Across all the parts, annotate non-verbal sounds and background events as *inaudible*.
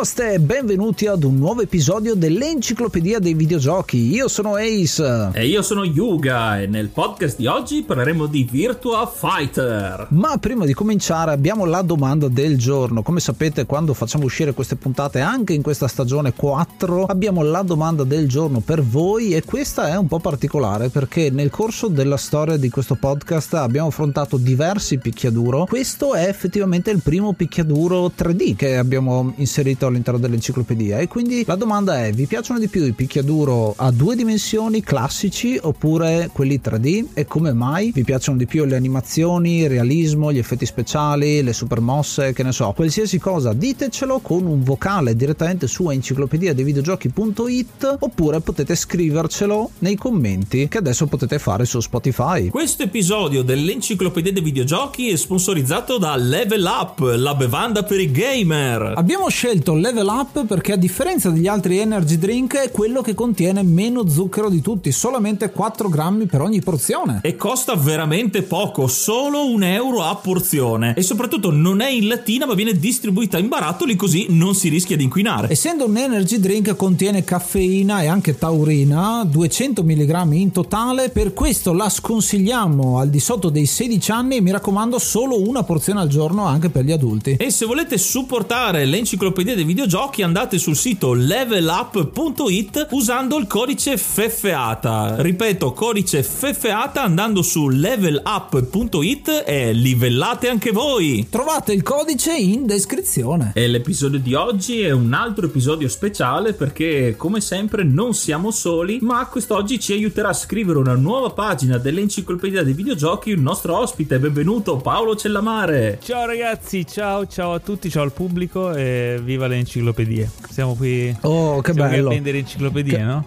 Namaste e benvenuti ad un nuovo episodio dell'Enciclopedia dei Videogiochi. Io sono Ace. E io sono Yuga e nel podcast di oggi parleremo di Virtua Fighter. Ma prima di cominciare abbiamo la domanda del giorno. Come sapete quando facciamo uscire queste puntate anche in questa stagione 4 abbiamo la domanda del giorno per voi e questa è un po' particolare perché nel corso della storia di questo podcast abbiamo affrontato diversi picchiaduro. Questo è effettivamente il primo picchiaduro 3D che abbiamo inserito inserito all'interno dell'enciclopedia e quindi la domanda è vi piacciono di più i picchiaduro a due dimensioni classici oppure quelli 3D e come mai vi piacciono di più le animazioni, il realismo, gli effetti speciali, le super mosse, che ne so, qualsiasi cosa ditecelo con un vocale direttamente su enciclopedia dei videogiochi.it oppure potete scrivercelo nei commenti che adesso potete fare su Spotify. Questo episodio dell'enciclopedia dei videogiochi è sponsorizzato da Level Up, la bevanda per i gamer. Abbiamo scelto Level Up perché a differenza degli altri energy drink è quello che contiene meno zucchero di tutti, solamente 4 grammi per ogni porzione. E costa veramente poco, solo un euro a porzione. E soprattutto non è in lattina ma viene distribuita in barattoli così non si rischia di inquinare. Essendo un energy drink contiene caffeina e anche taurina, 200 mg in totale, per questo la sconsigliamo al di sotto dei 16 anni e mi raccomando solo una porzione al giorno anche per gli adulti. E se volete supportare l'enciclopedia dei videogiochi andate sul sito levelup.it usando il codice FEFEATA. Ripeto, codice FEFEATA andando su levelup.it e livellate anche voi. Trovate il codice in descrizione. E l'episodio di oggi è un altro episodio speciale perché come sempre non siamo soli, ma quest'oggi ci aiuterà a scrivere una nuova pagina dell'enciclopedia dei videogiochi il nostro ospite. Benvenuto Paolo Cellamare. Ciao ragazzi, ciao ciao a tutti, ciao al pubblico e viva le enciclopedie. Siamo qui oh, che bello. a vendere enciclopedie, che... no?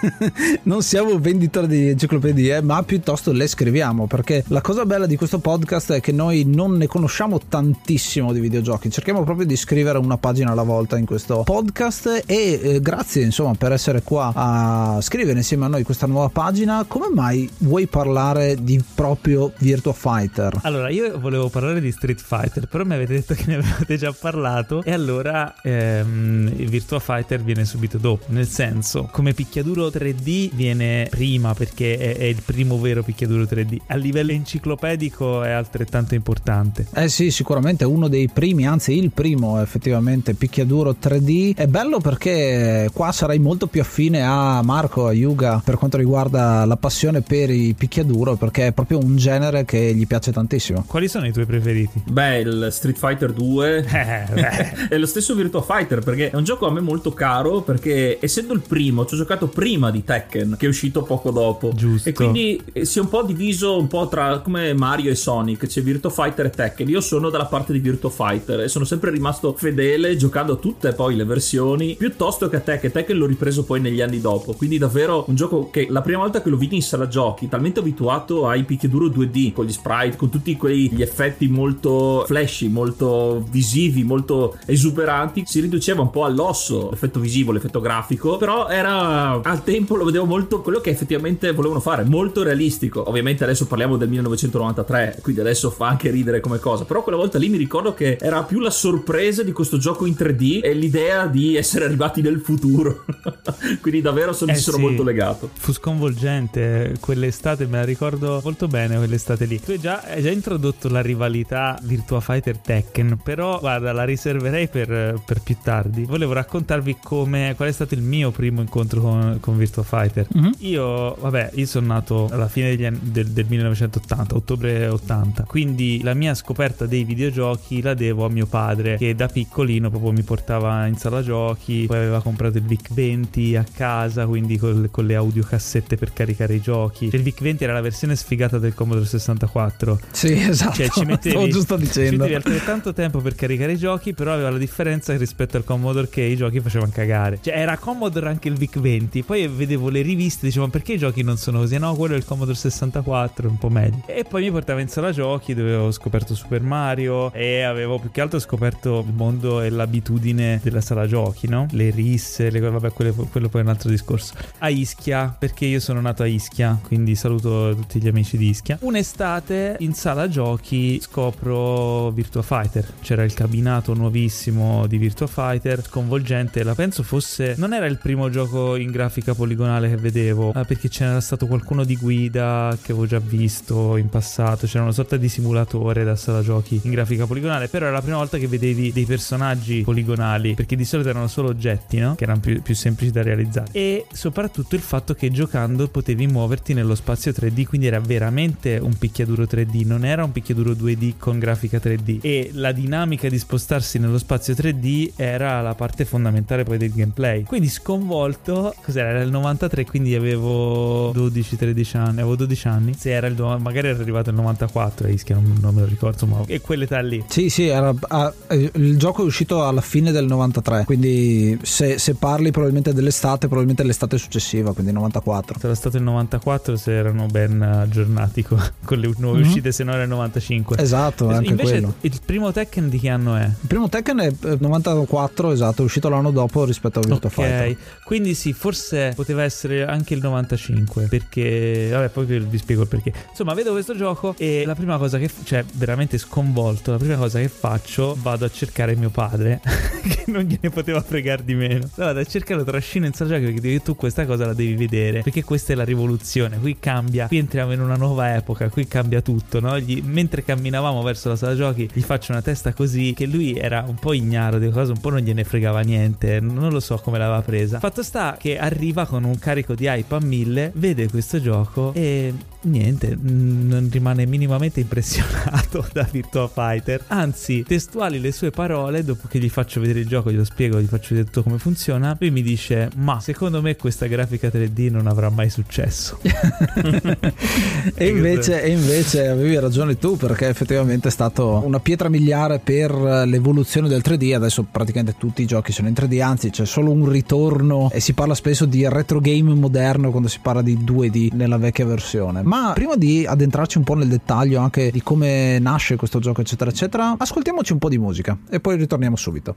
*laughs* non siamo venditori di enciclopedie, ma piuttosto le scriviamo perché la cosa bella di questo podcast è che noi non ne conosciamo tantissimo di videogiochi. Cerchiamo proprio di scrivere una pagina alla volta in questo podcast e eh, grazie insomma per essere qua a scrivere insieme a noi questa nuova pagina. Come mai vuoi parlare di proprio Virtua Fighter? Allora, io volevo parlare di Street Fighter, però mi avete detto che ne avevate già parlato e allora ora ehm, il Virtua Fighter viene subito dopo. Nel senso, come picchiaduro 3D viene prima perché è, è, il primo vero picchiaduro 3D. A livello enciclopedico è altrettanto importante. Eh sì, sicuramente uno dei primi, anzi il primo effettivamente picchiaduro 3D. È bello perché qua sarai molto più affine a Marco, a Yuga per quanto riguarda la passione per i picchiaduro perché è proprio un genere che gli piace tantissimo. Quali sono i tuoi preferiti? Beh, il Street Fighter 2 eh, è *laughs* lo stesso stesso Virtua Fighter perché è un gioco a me molto caro perché essendo il primo ci ho giocato prima di Tekken che è uscito poco dopo. Giusto. e quindi eh, si è un po' diviso un po' tra come Mario e Sonic c'è Virtua Fighter e Tekken. Io sono dalla parte di Virtua Fighter e sono sempre rimasto fedele giocando a tutte poi le versioni piuttosto che a Tekken. Tekken l'ho ripreso poi negli anni dopo. Quindi davvero un gioco che la prima volta che lo vidi in sala giochi talmente abituato ai picchiaduro 2D con gli sprite con tutti quegli effetti molto flashy molto visivi molto esuberanti si riduceva un po' all'osso l'effetto visivo, l'effetto grafico, però era al tempo lo vedevo molto quello che effettivamente volevano fare, molto realistico. Ovviamente adesso parliamo del 1993, quindi adesso fa anche ridere come cosa, però quella volta lì mi ricordo che era più la sorpresa di questo gioco in 3D e l'idea di essere arrivati nel futuro. *laughs* quindi davvero sono, eh, sono sì. molto legato. Fu sconvolgente quell'estate, me la ricordo molto bene quell'estate lì. Tu hai già, hai già introdotto la rivalità Virtua Fighter Tekken, però guarda, la riserverei per, per più tardi. Volevo raccontarvi come, qual è stato il mio primo incontro con, con Virtua Fighter. Mm-hmm. Io, vabbè, io sono nato alla fine anni, del, del 1980, ottobre 80, quindi la mia scoperta dei videogiochi la devo a mio padre, che da piccolino proprio mi portava in sala giochi, poi aveva comprato il VIC 20 a casa, quindi con, con le audiocassette per caricare i giochi. Il VIC 20 era la versione sfigata del Commodore 64. Sì, *laughs* esatto. Cioè, ci mettevi, *laughs* Stavo giusto dicendo. Ci mettevi altrettanto tempo per caricare i giochi, però aveva la differenza rispetto al Commodore che i giochi facevano cagare. Cioè, era Commodore anche il VIC 20. Poi vedevo le riviste, dicevo, perché i giochi non sono così? No, quello è il Commodore 64, un po' meglio. E poi mi portava in sala giochi dove ho scoperto Super Mario e avevo più che altro scoperto il mondo e l'abitudine della sala giochi, no? Le risse, le... vabbè, quello, quello poi è un altro discorso. A Ischia, perché io sono nato a Ischia, quindi saluto tutti gli amici di Ischia. Un'estate in sala giochi scopro Virtua Fighter. C'era il cabinato nuovissimo di Virtua Fighter, sconvolgente. La penso fosse. Non era il primo gioco in grafica poligonale che vedevo, ah, perché c'era stato qualcuno di guida che avevo già visto in passato. C'era una sorta di simulatore da sala giochi in grafica poligonale. Però era la prima volta che vedevi dei personaggi poligonali, perché di solito erano solo oggetti, no? Che erano più, più semplici da realizzare. E soprattutto il fatto che giocando potevi muoverti nello spazio 3D, quindi era veramente un picchiaduro 3D, non era un picchiaduro 2D con grafica 3D. E la dinamica di spostarsi nello spazio 3D era la parte fondamentale poi del gameplay. Quindi sconvolto, cos'era? Era il 93, quindi avevo 12-13 anni, avevo 12 anni. Se era il magari era arrivato il 94 a Ischia, non, non, me lo ricordo, ma e quell'età lì. Sì, sì, era, ah, il gioco è uscito alla fine del 93, quindi se, se, parli probabilmente dell'estate, probabilmente l'estate successiva, quindi 94. Sarà stato il 94 se erano ben aggiornati con, *laughs* con le nuove mm-hmm. uscite, se no era il 95. Esatto, anche Invece quello. il primo Tekken di che anno è? Il primo Tekken è 94, esatto, è uscito l'anno dopo rispetto a Virtua okay. Fighter. Ok, quindi sì, forse poteva essere anche il 95, perché vabbè, poi vi spiego il perché. Insomma, vedo questo gioco e la prima cosa che cioè veramente sconvolto, la prima cosa che faccio vado a cercare mio padre *laughs* che non gliene poteva fregare di meno. Vado a cercare lo trascino in sala giochi perché tu questa cosa la devi vedere, perché questa è la rivoluzione, qui cambia, qui entriamo in una nuova epoca, qui cambia tutto, no? Gli, mentre camminavamo verso la sala giochi, gli faccio una testa così che lui era un po' ignaro di cosa, un po' non gliene fregava niente, non lo so come l'aveva presa. Fatto sta che arriva con un carico di hype a mille, vede questo gioco e niente, non rimane minimamente impressionato *laughs* da Virtua Fighter. Anzi, testuali le sue parole, dopo che gli faccio vedere il gioco, glielo spiego, gli faccio vedere tutto come funziona, lui mi dice, ma secondo me questa grafica 3D non avrà mai successo. *laughs* *laughs* e, invece, e invece avevi ragione tu, perché effettivamente è stato una pietra miliare per l'evoluzione del 3D, adesso praticamente tutti i giochi sono in 3D, anzi c'è solo un ritorno e si parla spesso di retro game moderno quando si parla di 2D nella vecchia versione. Ma ma prima di addentrarci un po' nel dettaglio anche di come nasce questo gioco, eccetera, eccetera, ascoltiamoci un po' di musica e poi ritorniamo subito.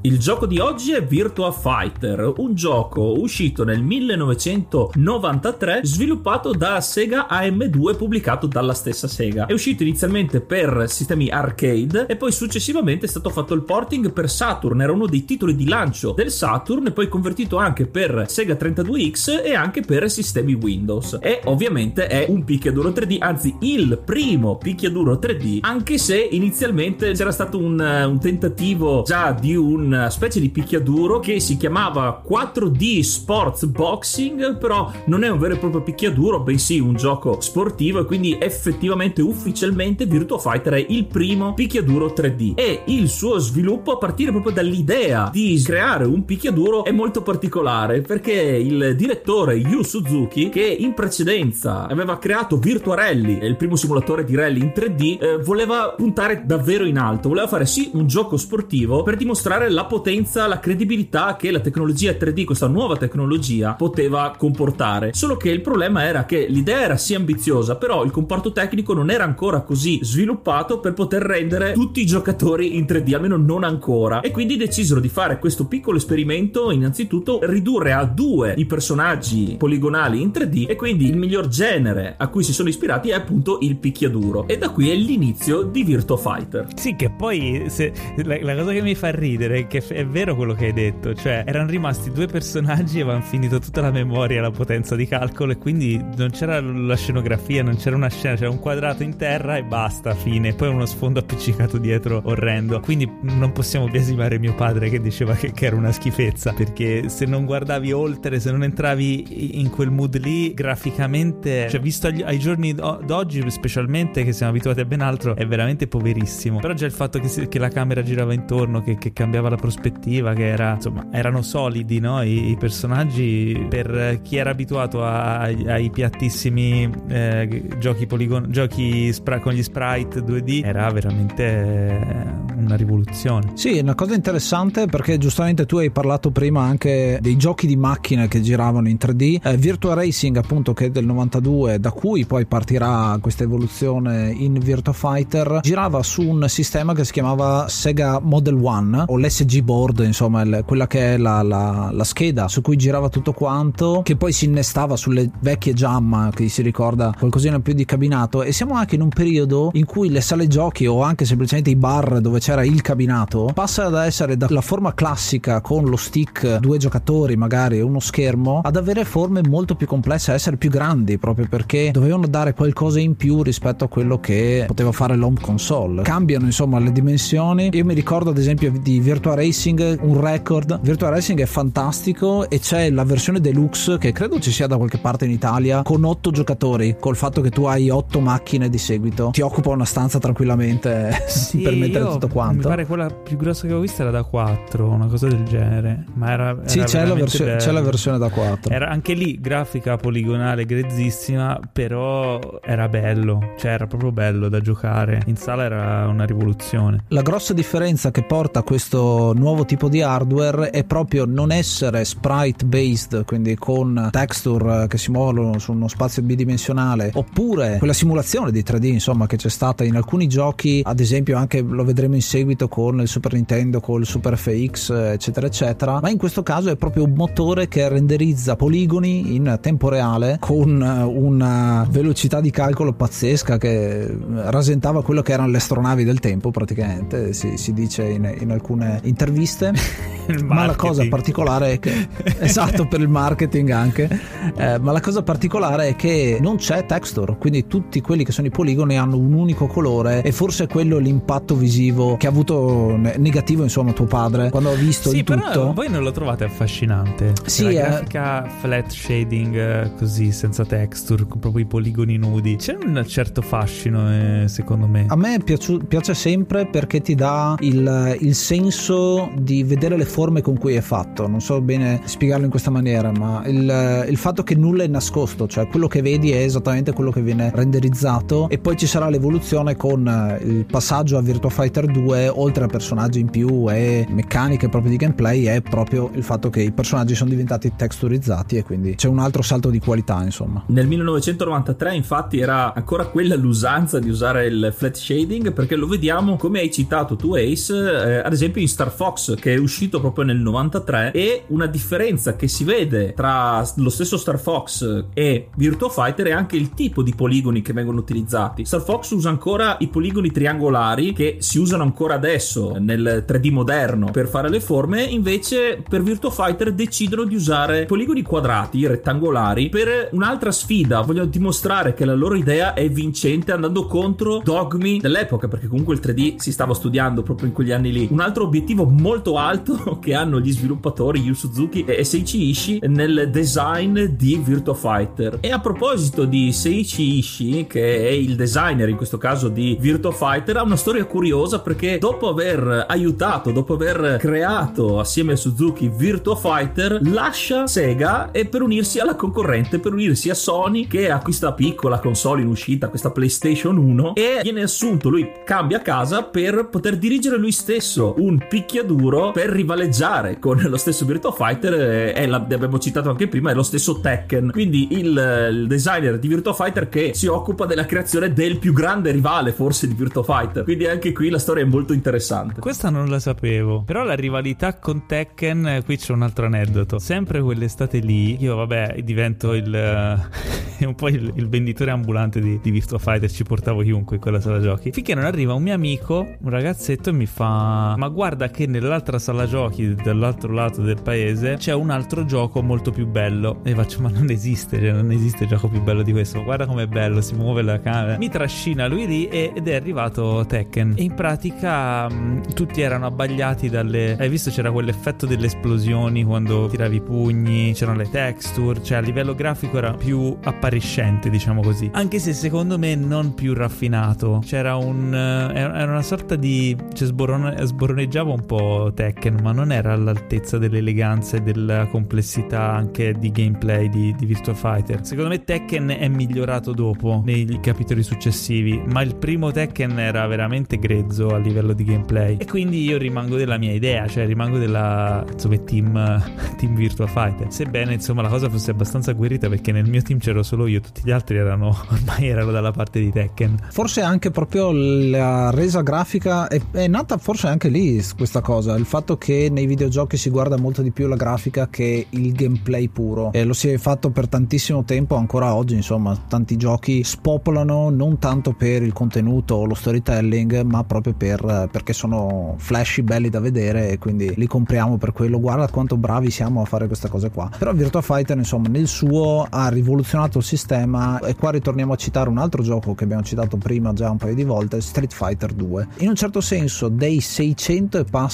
Il gioco di oggi è Virtua Fighter, un gioco uscito nel 1993, sviluppato da Sega AM2 e pubblicato dalla stessa Sega. È uscito inizialmente per sistemi arcade e poi successivamente è stato fatto il porting per Saturn, era uno dei titoli di lancio del Saturn e poi convertito anche per Sega 32X e anche per sistemi Windows. E ovviamente è un picchiaduro 3D, anzi il primo picchiaduro 3D, anche se inizialmente c'era stato un, un tentativo già di un una specie di picchiaduro che si chiamava 4D Sports Boxing, però non è un vero e proprio picchiaduro, bensì un gioco sportivo e quindi effettivamente ufficialmente Virtua Fighter è il primo picchiaduro 3D e il suo sviluppo a partire proprio dall'idea di creare un picchiaduro è molto particolare perché il direttore Yu Suzuki che in precedenza aveva creato Virtua Rally, il primo simulatore di rally in 3D, eh, voleva puntare davvero in alto, voleva fare sì un gioco sportivo per dimostrare la potenza, la credibilità che la tecnologia 3D, questa nuova tecnologia, poteva comportare. Solo che il problema era che l'idea era sì ambiziosa, però il comparto tecnico non era ancora così sviluppato per poter rendere tutti i giocatori in 3D, almeno non ancora. E quindi decisero di fare questo piccolo esperimento, innanzitutto ridurre a due i personaggi poligonali in 3D e quindi il miglior genere a cui si sono ispirati è appunto il picchiaduro. E da qui è l'inizio di Virtua Fighter. Sì, che poi se, la, la cosa che mi fa ridere che è vero quello che hai detto, cioè erano rimasti due personaggi e avevano finito tutta la memoria e la potenza di calcolo e quindi non c'era la scenografia, non c'era una scena, c'era un quadrato in terra e basta, fine. Poi uno sfondo appiccicato dietro orrendo. Quindi non possiamo biasimare mio padre che diceva che, che era una schifezza, perché se non guardavi oltre, se non entravi in quel mood lì, graficamente, cioè visto agli, ai giorni d'oggi specialmente che siamo abituati a ben altro, è veramente poverissimo. Però già il fatto che, che la camera girava intorno, che, che cambiava la prospettiva che era insomma erano solidi no? I, I, personaggi per chi era abituato a, ai piattissimi eh, giochi, poligon- giochi spra- con gli sprite 2D era veramente eh, una rivoluzione sì una cosa interessante perché giustamente tu hai parlato prima anche dei giochi di macchine che giravano in 3D eh, Virtua Racing appunto che è del 92 da cui poi partirà questa evoluzione in Virtua Fighter girava su un sistema che si chiamava Sega Model 1 o l'SG SG board, insomma, quella che è la, la, la, scheda su cui girava tutto quanto, che poi si innestava sulle vecchie Jamma, che si ricorda qualcosina più di cabinato. E siamo anche in un periodo in cui le sale giochi o anche semplicemente i bar dove c'era il cabinato passa ad essere dalla forma classica con lo stick, due giocatori magari uno schermo, ad avere forme molto più complesse, a essere più grandi proprio perché dovevano dare qualcosa in più rispetto a quello che poteva fare l'home console. Cambiano insomma le dimensioni. Io mi ricordo ad esempio di Virtua Racing un record. Virtua Racing è fantastico e c'è la versione deluxe che credo ci sia da qualche parte in Italia con 8 giocatori, col fatto che tu hai 8 macchine di seguito. Ti occupa una stanza tranquillamente *laughs* sì, per mettere tutto quanto. Mi pare quella più grossa che ho vista era da 4, una cosa del genere. Ma era, era sì, c'è la, versione, c'è la, versione da 4. Era anche lì grafica poligonale grezzissima, però era bello, cioè era proprio bello da giocare. In sala era una rivoluzione. La grossa differenza che porta questo nuovo tipo di hardware è proprio non essere sprite based, quindi con texture che si muovono su uno spazio bidimensionale, oppure quella simulazione di 3D, insomma, che c'è stata in alcuni giochi, ad esempio anche lo vedremo in seguito con il Super Nintendo, con il Super FX, eccetera, eccetera, ma in questo caso è proprio un motore che renderizza poligoni in tempo reale con una velocità di calcolo pazzesca che rasentava quello che erano le astronavi del tempo praticamente, si, si dice in, in alcune in interviste, *laughs* ma la cosa particolare è che *laughs* esatto per il marketing anche, eh, ma la cosa particolare è che non c'è texture, quindi tutti quelli che sono i poligoni hanno un unico colore e forse è quello l'impatto visivo che ha avuto negativo insomma tuo padre quando ha visto sì, il però tutto. Voi non lo trovate affascinante? Sì, la eh. grafica flat shading eh, così senza texture, con proprio i poligoni nudi. C'è un certo fascino eh, secondo me. A me piace, piace sempre perché ti dà il, il senso di vedere le forme con cui è fatto. Non so bene spiegarlo in questa maniera, ma il, il, fatto che nulla è nascosto, cioè quello che vedi è esattamente quello che viene renderizzato e poi ci sarà l'evoluzione con il passaggio a Virtua Fighter 2 2 oltre a personaggi in più e meccaniche proprio di gameplay è proprio il fatto che i personaggi sono diventati texturizzati e quindi c'è un altro salto di qualità insomma nel 1993 infatti era ancora quella l'usanza di usare il flat shading perché lo vediamo come hai citato tu Ace eh, ad esempio in Star Fox che è uscito proprio nel 93 e una differenza che si vede tra lo stesso Star Fox e Virtua Fighter è anche il tipo di poligoni che vengono utilizzati. Star Fox usa ancora i poligoni triangolari che si usano ancora adesso nel 3D moderno per fare le forme invece per Virtua Fighter decidono di usare poligoni quadrati rettangolari per un'altra sfida. Vogliono dimostrare che la loro idea è vincente andando contro dogmi dell'epoca perché comunque il 3D si stava studiando proprio in quegli anni lì. Un altro obiettivo molto alto *laughs* che hanno gli sviluppatori Yu Suzuki e Seiichi Ishii nel design di Virtua Fighter. E a proposito di Seiichi Ishii che è il designer in questo caso di Virtua Fighter ha una storia curiosa perché dopo aver aiutato dopo aver creato assieme a Suzuki Virtua Fighter lascia Sega e per unirsi alla concorrente per unirsi a Sony che ha questa piccola console in uscita questa PlayStation 1 e viene assunto lui cambia casa per poter dirigere lui stesso un picchiaduro per rivaleggiare con lo stesso Virtua Fighter e l'abbiamo citato anche prima è lo stesso Tekken. Quindi il, il designer di Virtua Fighter che si occupa della creazione del più grande rivale forse di Virtua Fighter quindi anche qui la storia è molto interessante. Questa non la sapevo. Però la rivalità con Tekken eh, qui c'è un altro aneddoto. Sempre quell'estate lì io vabbè divento il *laughs* un po' il, il venditore ambulante di, di Virtua Fighter ci portavo chiunque in quella sala giochi. Finché non arriva un mio amico un ragazzetto e mi fa ma guarda che nell'altra sala giochi dall'altro lato del paese c'è un altro gioco molto più bello. E faccio ma non esiste cioè non esiste gioco più bello di questo. Guarda com'è bello si muove la camera. Mi trascina lui lì ed è arrivato Tekken. E in pratica mh, tutti erano abbagliati dalle hai visto c'era quell'effetto delle esplosioni quando tiravi i pugni c'erano le texture cioè a livello grafico era più appariscente diciamo così. Anche se secondo me non più raffinato. C'era un era una sorta di cioè sborone, sboroneggiava un po' Tekken ma non era all'altezza dell'eleganza e della complessità anche di gameplay di, di Virtua Fighter. Secondo me Tekken è migliorato dopo nei capitoli successivi ma il primo Tekken era veramente grezzo a livello di gameplay. E quindi io rimango della mia idea cioè rimango della insomma team, *laughs* team Virtua Fighter. Sebbene insomma la cosa fosse abbastanza guerrita perché nel mio team c'ero solo io tutti gli altri erano *laughs* ormai erano dalla parte di Tekken. Forse anche proprio la resa grafica è, è nata forse anche lì questa cosa il fatto che nei videogiochi si guarda molto di più la grafica che il gameplay puro. E lo si è fatto per tantissimo tempo ancora oggi insomma tanti giochi spopolano non tanto per il contenuto o lo storytelling ma proprio per, perché sono flashy belli da vedere e quindi li compriamo per quello. Guarda quanto bravi siamo a fare queste cose qua. Però Virtua Fighter insomma nel suo ha rivoluzionato il sistema. E qua ritorniamo a citare un altro gioco che abbiamo citato prima già un paio di volte Street Fighter 2 in un certo senso dei 600 e passa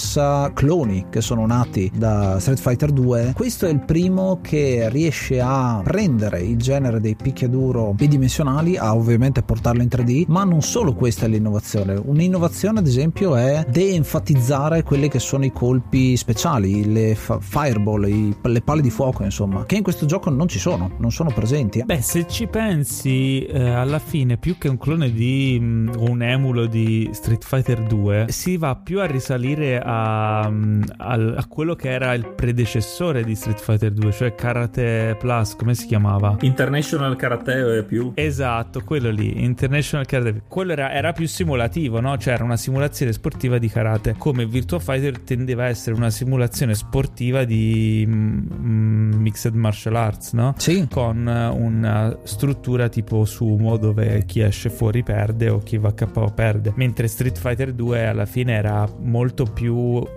cloni che sono nati da Street Fighter 2 questo è il primo che riesce a prendere il genere dei picchiaduro bidimensionali a ovviamente portarlo in 3D ma non solo questa è l'innovazione. Un'innovazione ad esempio è de-enfatizzare quelli che sono i colpi speciali le fa- fireball i, le palle di fuoco insomma che in questo gioco non ci sono non sono presenti. Beh se ci pensi eh, alla fine più che un clone di um, un emulo di Street Fighter 2 si va più a risalire a, a, a quello che era il predecessore di Street Fighter 2 cioè Karate Plus come si chiamava? International Karate più esatto quello lì International Karate quello era, era più simulativo no? cioè era una simulazione sportiva di karate come Virtua Fighter tendeva a essere una simulazione sportiva di mm, mixed martial arts no? Sì. con una struttura tipo sumo dove chi esce fuori perde o chi va a KO perde mentre Street Fighter 2 alla fine era molto più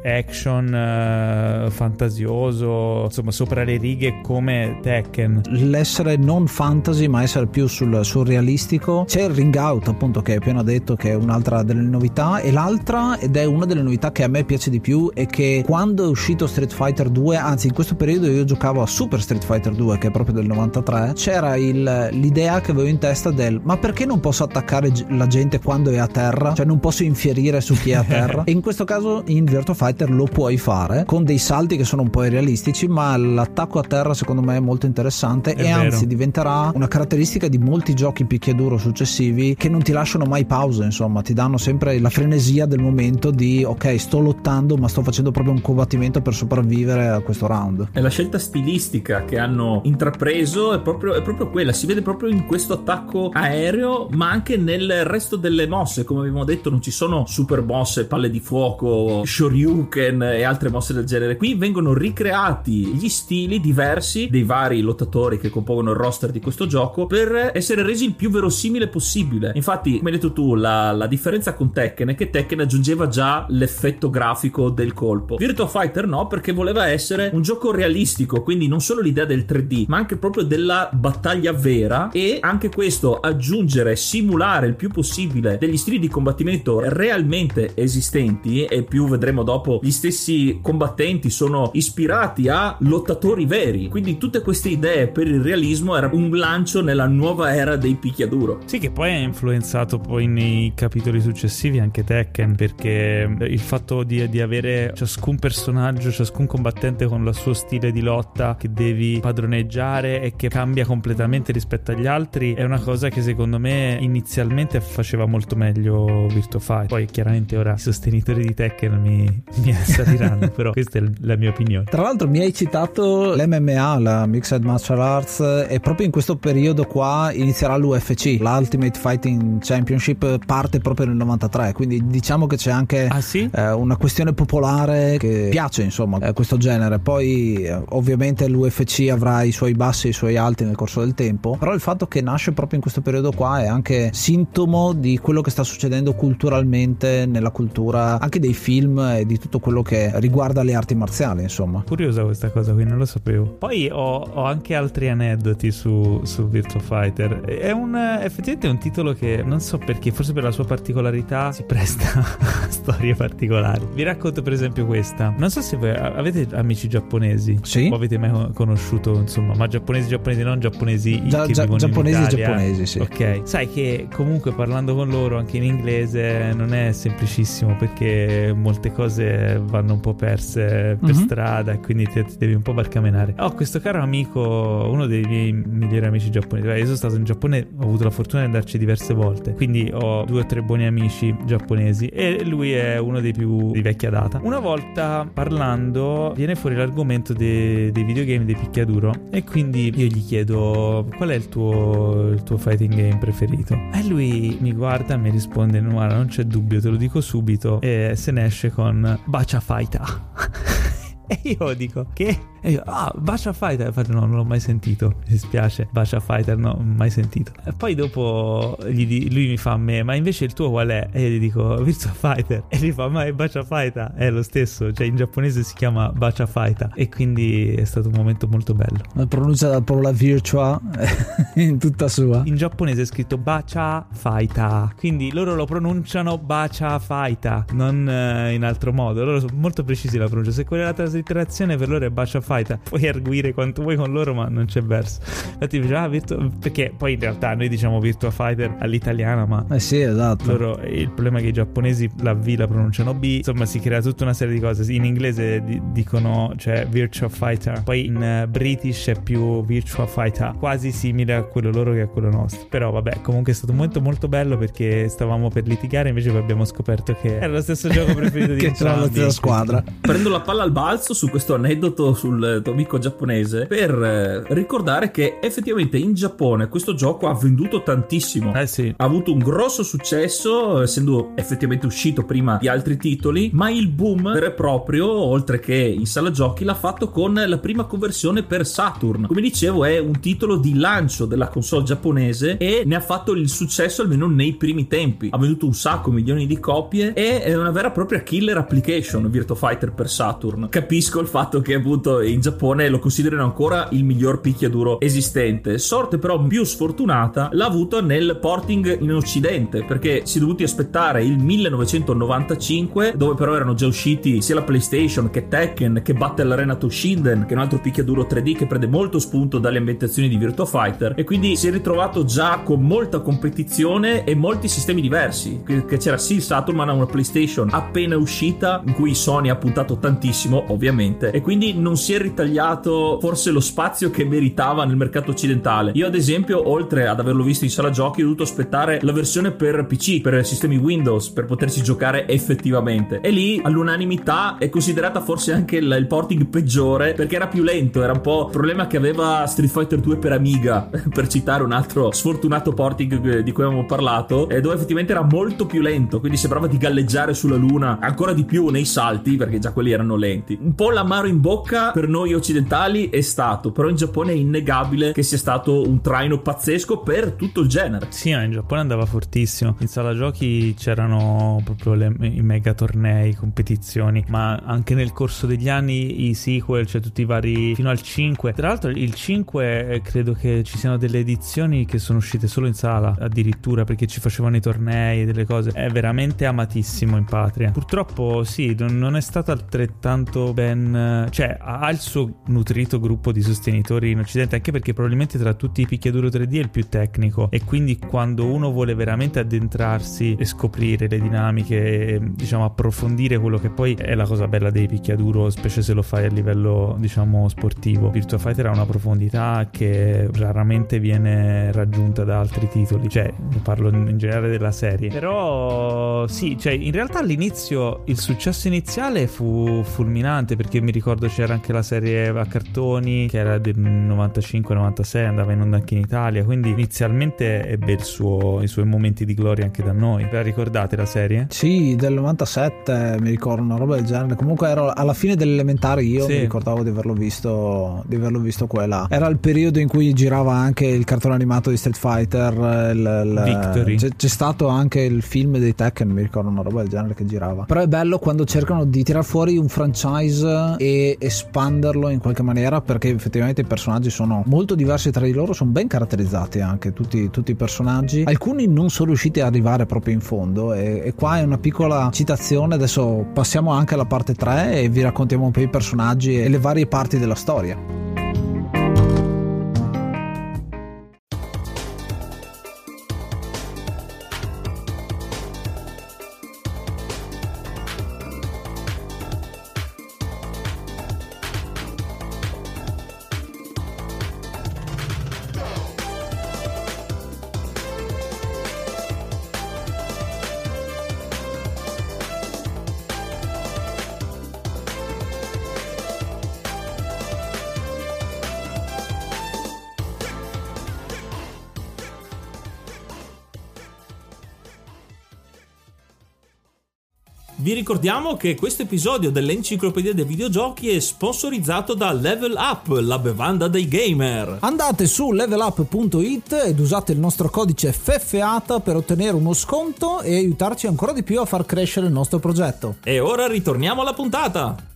action uh, fantasioso insomma sopra le righe come Tekken. L'essere non fantasy ma essere più sul surrealistico. C'è il ring out appunto che hai appena detto che è un'altra delle novità. E l'altra ed è una delle novità che a me piace di più è che quando è uscito Street Fighter 2 anzi in questo periodo io giocavo a Super Street Fighter 2 che è proprio del 93 c'era il, l'idea che avevo in testa del ma perché non posso attaccare la gente quando è a terra? Cioè non posso infierire su chi è a *laughs* terra? E in questo caso in Virtua Fighter lo puoi fare con dei salti che sono un po' irrealistici ma l'attacco a terra secondo me è molto interessante È e vero. anzi diventerà una caratteristica di molti giochi picchiaduro successivi che non ti lasciano mai pause insomma ti danno sempre la frenesia frenesia del momento di ok sto lottando ma sto facendo proprio un combattimento per sopravvivere a questo round. E la scelta stilistica che hanno intrapreso è proprio, è proprio quella, si vede proprio in questo attacco aereo ma anche nel resto delle mosse, come abbiamo detto non ci sono super mosse, palle di fuoco, shoryuken e altre mosse del genere, qui vengono ricreati gli stili diversi dei vari lottatori che compongono il roster di questo gioco per essere resi il più verosimile possibile. Infatti, come hai detto tu, la, la differenza con Tekken è che Tekken aggiungeva già l'effetto grafico del colpo. Virtua Fighter no, perché voleva essere un gioco realistico, quindi non solo l'idea del 3D, ma anche proprio della battaglia vera e anche questo aggiungere, simulare il più possibile degli stili di combattimento realmente esistenti e più vedremo dopo gli stessi combattenti sono ispirati a lottatori veri. Quindi tutte queste idee per il realismo era un lancio nella nuova era dei picchiaduro. Sì, che poi ha influenzato poi nei capitoli successivi anche Tekken, perché il fatto di, di avere ciascun personaggio, ciascun combattente con il suo stile di lotta che devi padroneggiare e che cambia completamente rispetto agli altri è una cosa che secondo me inizialmente faceva molto meglio Virtua Fight. Poi chiaramente ora i sostenitori di Tekken mi, mi assaliranno, *laughs* però questa è la mia opinione. Tra l'altro mi hai citato l'MMA, la Mixed Martial Arts, e proprio in questo periodo qua inizierà l'UFC, l'Ultimate Fighting Championship parte proprio nel 93, quindi diciamo che c'è anche ah, sì? eh, una questione popolare che piace insomma eh, questo genere. Poi eh, ovviamente l'UFC avrà i suoi bassi e i suoi alti nel corso del tempo, però il fatto che nasce proprio in questo periodo qua è anche sintomo di quello che sta succedendo culturalmente nella cultura anche dei film e di tutto quello che riguarda le arti marziali, insomma. Curiosa questa cosa qui, non lo sapevo. Poi ho, ho anche altri aneddoti su, su Virtua Fighter. È un, effettivamente un titolo che non so perché, forse per la sua particolarità si presta *laughs* a storie particolari. Vi racconto per esempio questa. Non so se voi avete amici giapponesi. Sì. O avete mai conosciuto, insomma, ma giapponesi giapponesi, non giapponesi Gia, che gia, vivono giapponesi in Italia. giapponesi, sì. Ok. Sai che comunque parlando con loro anche in inglese non è semplicissimo perché molte cose vanno un po' perse per Mhm. strada e quindi ti, ti devi un po' barcamenare. Ho questo caro amico, uno dei miei migliori amici giapponesi. Io sono stato in Giappone, ho avuto la fortuna di andarci diverse volte, quindi ho due o tre buoni amici giapponesi e lui è uno dei più di vecchia data. Una volta parlando viene fuori l'argomento de- dei videogame dei picchiaduro e quindi io gli chiedo qual è il tuo, il tuo fighting game preferito e lui mi guarda e mi risponde guarda non c'è dubbio te lo dico subito e se ne esce con Bacia Faita *laughs* E io dico che? E io, ah, Bacia Fighter. Faccio, no, non l'ho mai sentito. Mi dispiace. Bacia Fighter, no, mai sentito. E poi dopo gli lui mi fa a me, ma invece il tuo qual è? E io gli dico, Virtua Fighter. E lui fa, ma è Bacia Fighter. È lo stesso. Cioè, in giapponese si chiama Bacia Fighter. E quindi è stato un momento molto bello. La pronuncia della parola virtua *laughs* in tutta sua. In giapponese è scritto Bacha Fighter. Quindi loro lo pronunciano Bacha Fighter, non eh, in altro modo. Loro sono molto precisi la pronuncia. Se quella è la traslitterazione per loro è Bacia Fighter. Puoi arguire quanto vuoi con loro, ma non c'è verso. Infatti, dice, ah, Virtua... perché poi in realtà noi diciamo Virtua Fighter all'italiana, ma Eh sì, esatto. loro il problema è che i giapponesi la V la pronunciano B insomma si crea tutta una serie di cose in inglese di- dicono cioè Virtua Fighter poi in eh, British è più Virtua Fighter quasi simile a quello loro che a quello nostro però vabbè comunque è stato un momento molto bello perché stavamo per litigare invece poi abbiamo scoperto che era lo stesso gioco preferito di *laughs* che c'era la entrambi stessa squadra. Prendo la palla al balzo su questo aneddoto sul tuo amico giapponese per eh, ricordare che effettivamente in Giappone questo gioco ha venduto tantissimo. eh sì Ha avuto un grosso successo, essendo effettivamente uscito prima di altri titoli, ma il boom vero e proprio, oltre che in sala giochi, l'ha fatto con la prima conversione per Saturn. Come dicevo, è un titolo di lancio della console giapponese e ne ha fatto il successo almeno nei primi tempi. Ha venduto un sacco, milioni di copie e è una vera e propria killer application Virtua Fighter per Saturn. Capisco il fatto che appunto in Giappone lo considerano ancora il miglior picchiaduro esistente. Sorte però più sfortunata l'ha avuto nel porting in occidente perché si è dovuti aspettare il 1995 dove però erano già usciti sia la PlayStation che Tekken che Battle Arena Toshinden che è un altro picchiaduro 3D che prende molto spunto dalle ambientazioni di Virtua Fighter e quindi si è ritrovato già con molta competizione e molti sistemi diversi che c'era sì il Saturn ma una PlayStation appena uscita in cui Sony ha puntato tantissimo ovviamente e quindi non si si è ritagliato forse lo spazio che meritava nel mercato occidentale. Io ad esempio, oltre ad averlo visto in sala giochi, ho dovuto aspettare la versione per PC, per sistemi Windows, per potersi giocare effettivamente. E lì all'unanimità è considerata forse anche il, porting peggiore perché era più lento, era un po' il problema che aveva Street Fighter 2 per Amiga, *laughs* per citare un altro sfortunato porting di cui avevamo parlato, dove effettivamente era molto più lento, quindi sembrava di galleggiare sulla luna ancora di più nei salti perché già quelli erano lenti. Un po' l'amaro in bocca per noi occidentali è stato, però in Giappone è innegabile che sia stato un traino pazzesco per tutto il genere. Sì, in Giappone andava fortissimo. In sala giochi c'erano proprio le, i mega tornei, competizioni, ma anche nel corso degli anni i sequel, cioè tutti i vari fino al 5. Tra l'altro il 5 eh, credo che ci siano delle edizioni che sono uscite solo in sala, addirittura perché ci facevano i tornei e delle cose. È veramente amatissimo in patria. Purtroppo sì, non è stato altrettanto ben cioè ha il suo nutrito gruppo di sostenitori in occidente, anche perché probabilmente tra tutti i picchiaduro 3D è il più tecnico e quindi quando uno vuole veramente addentrarsi e scoprire le dinamiche, diciamo approfondire quello che poi è la cosa bella dei picchiaduro, specie se lo fai a livello diciamo sportivo. Virtua Fighter ha una profondità che raramente viene raggiunta da altri titoli, cioè parlo in generale della serie. Però sì, cioè in realtà all'inizio il successo iniziale fu fulminante perché mi ricordo c'era anche la serie a cartoni che era del 95-96, andava in onda anche in Italia, quindi inizialmente ebbe suo, i suoi momenti di gloria anche da noi. Ve la ricordate la serie? Sì, del 97 mi ricordo una roba del genere. Comunque ero alla fine dell'elementare io sì. mi ricordavo di averlo visto di averlo visto quella. Era il periodo in cui girava anche il cartone animato di Street Fighter, il, il, Victory. C'è, c'è, stato anche il film dei Tekken, mi ricordo una roba del genere che girava. Però è bello quando cercano di tirar fuori un franchise e espanderlo in qualche maniera perché effettivamente i personaggi sono molto diversi tra di loro, sono ben caratterizzati anche tutti, tutti i personaggi. Alcuni non sono riusciti ad arrivare proprio in fondo e, e qua è una piccola citazione. Adesso passiamo anche alla parte 3 e vi raccontiamo un po' i personaggi e le varie parti della storia. Vi ricordiamo che questo episodio dell'Enciclopedia dei Videogiochi è sponsorizzato da Level Up, la bevanda dei gamer. Andate su levelup.it ed usate il nostro codice FFATA per ottenere uno sconto e aiutarci ancora di più a far crescere il nostro progetto. E ora ritorniamo alla puntata.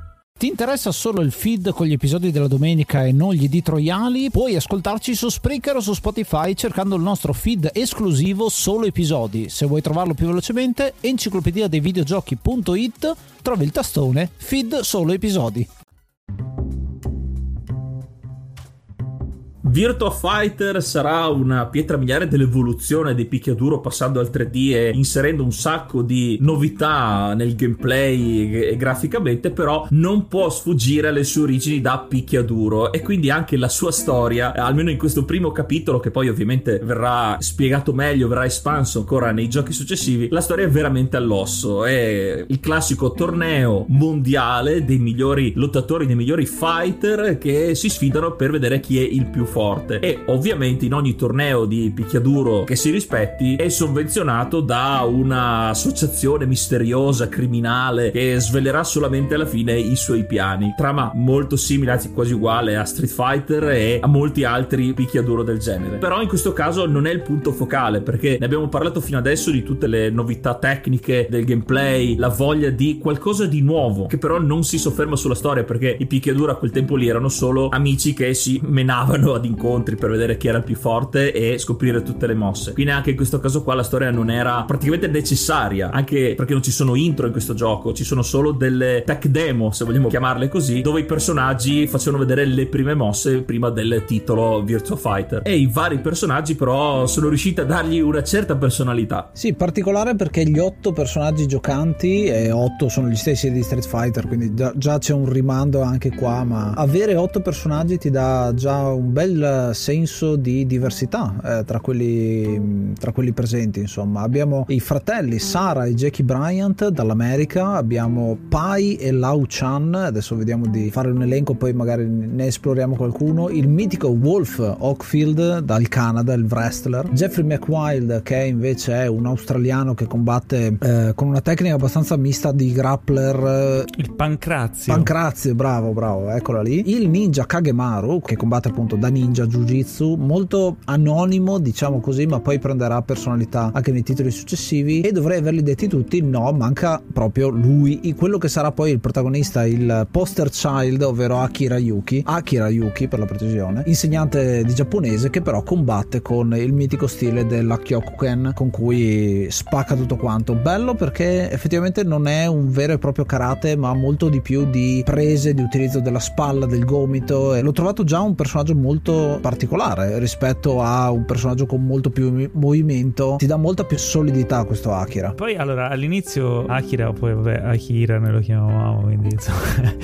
Ti interessa solo il feed con gli episodi della domenica e non gli editoriali? Puoi ascoltarci su Spreaker o su Spotify cercando il nostro feed esclusivo solo episodi. Se vuoi trovarlo più velocemente, enciclopedia dei videogiochi.it trovi il tastone feed solo episodi. Virtua Fighter sarà una pietra miliare dell'evoluzione dei picchiaduro passando al 3D e inserendo un sacco di novità nel gameplay e graficamente, però non può sfuggire alle sue origini da picchiaduro. E quindi anche la sua storia, almeno in questo primo capitolo che poi ovviamente verrà spiegato meglio, verrà espanso ancora nei giochi successivi, la storia è veramente all'osso, è il classico torneo mondiale dei migliori lottatori, dei migliori fighter che si sfidano per vedere chi è il più forte forte e ovviamente in ogni torneo di picchiaduro che si rispetti è sovvenzionato da un'associazione misteriosa, criminale che svelerà solamente alla fine i suoi piani. Trama molto simile, anzi quasi uguale a Street Fighter e a molti altri picchiaduro del genere. Però in questo caso non è il punto focale perché ne abbiamo parlato fino adesso di tutte le novità tecniche del gameplay, la voglia di qualcosa di nuovo che però non si sofferma sulla storia perché i picchiaduro a quel tempo lì erano solo amici che si menavano ad incontri per vedere chi era più forte e scoprire tutte le mosse. Quindi anche in questo caso qua la storia non era praticamente necessaria, anche perché non ci sono intro in questo gioco, ci sono solo delle tech demo, se vogliamo chiamarle così, dove i personaggi facevano vedere le prime mosse prima del titolo Virtua Fighter. E i vari personaggi però sono riusciti a dargli una certa personalità. Sì, particolare perché gli otto personaggi giocanti, e otto sono gli stessi di Street Fighter, quindi già, già c'è un rimando anche qua, ma avere otto personaggi ti dà già un bel senso di diversità eh, tra, quelli, tra quelli presenti, insomma. Abbiamo i fratelli Sara e Jackie Bryant dall'America, abbiamo Pai e Lau Chan, adesso vediamo di fare un elenco, poi magari ne esploriamo qualcuno, il mitico Wolf Oakfield dal Canada, il wrestler, Jeffrey McWild che invece è un australiano che combatte eh, con una tecnica abbastanza mista di grappler. Il pancrazio. Pancrazio, bravo, bravo, eccola lì. Il ninja Kagemaru che combatte appunto da ninja jiu-jitsu, molto anonimo diciamo così, ma poi prenderà personalità anche nei titoli successivi e dovrei averli detti tutti, no, manca proprio lui, quello che sarà poi il protagonista, il poster child, ovvero Akira Yuki, Akira Yuki per la precisione, insegnante di giapponese che però combatte con il mitico stile della Kyokuken con cui spacca tutto quanto. Bello perché effettivamente non è un vero e proprio karate, ma molto di più di prese, di utilizzo della spalla, del gomito e l'ho trovato già un personaggio molto particolare rispetto a un personaggio con molto più movimento, ti dà molta più solidità questo Akira. Poi allora all'inizio Akira, poi vabbè Akira noi lo chiamavamo, quindi insomma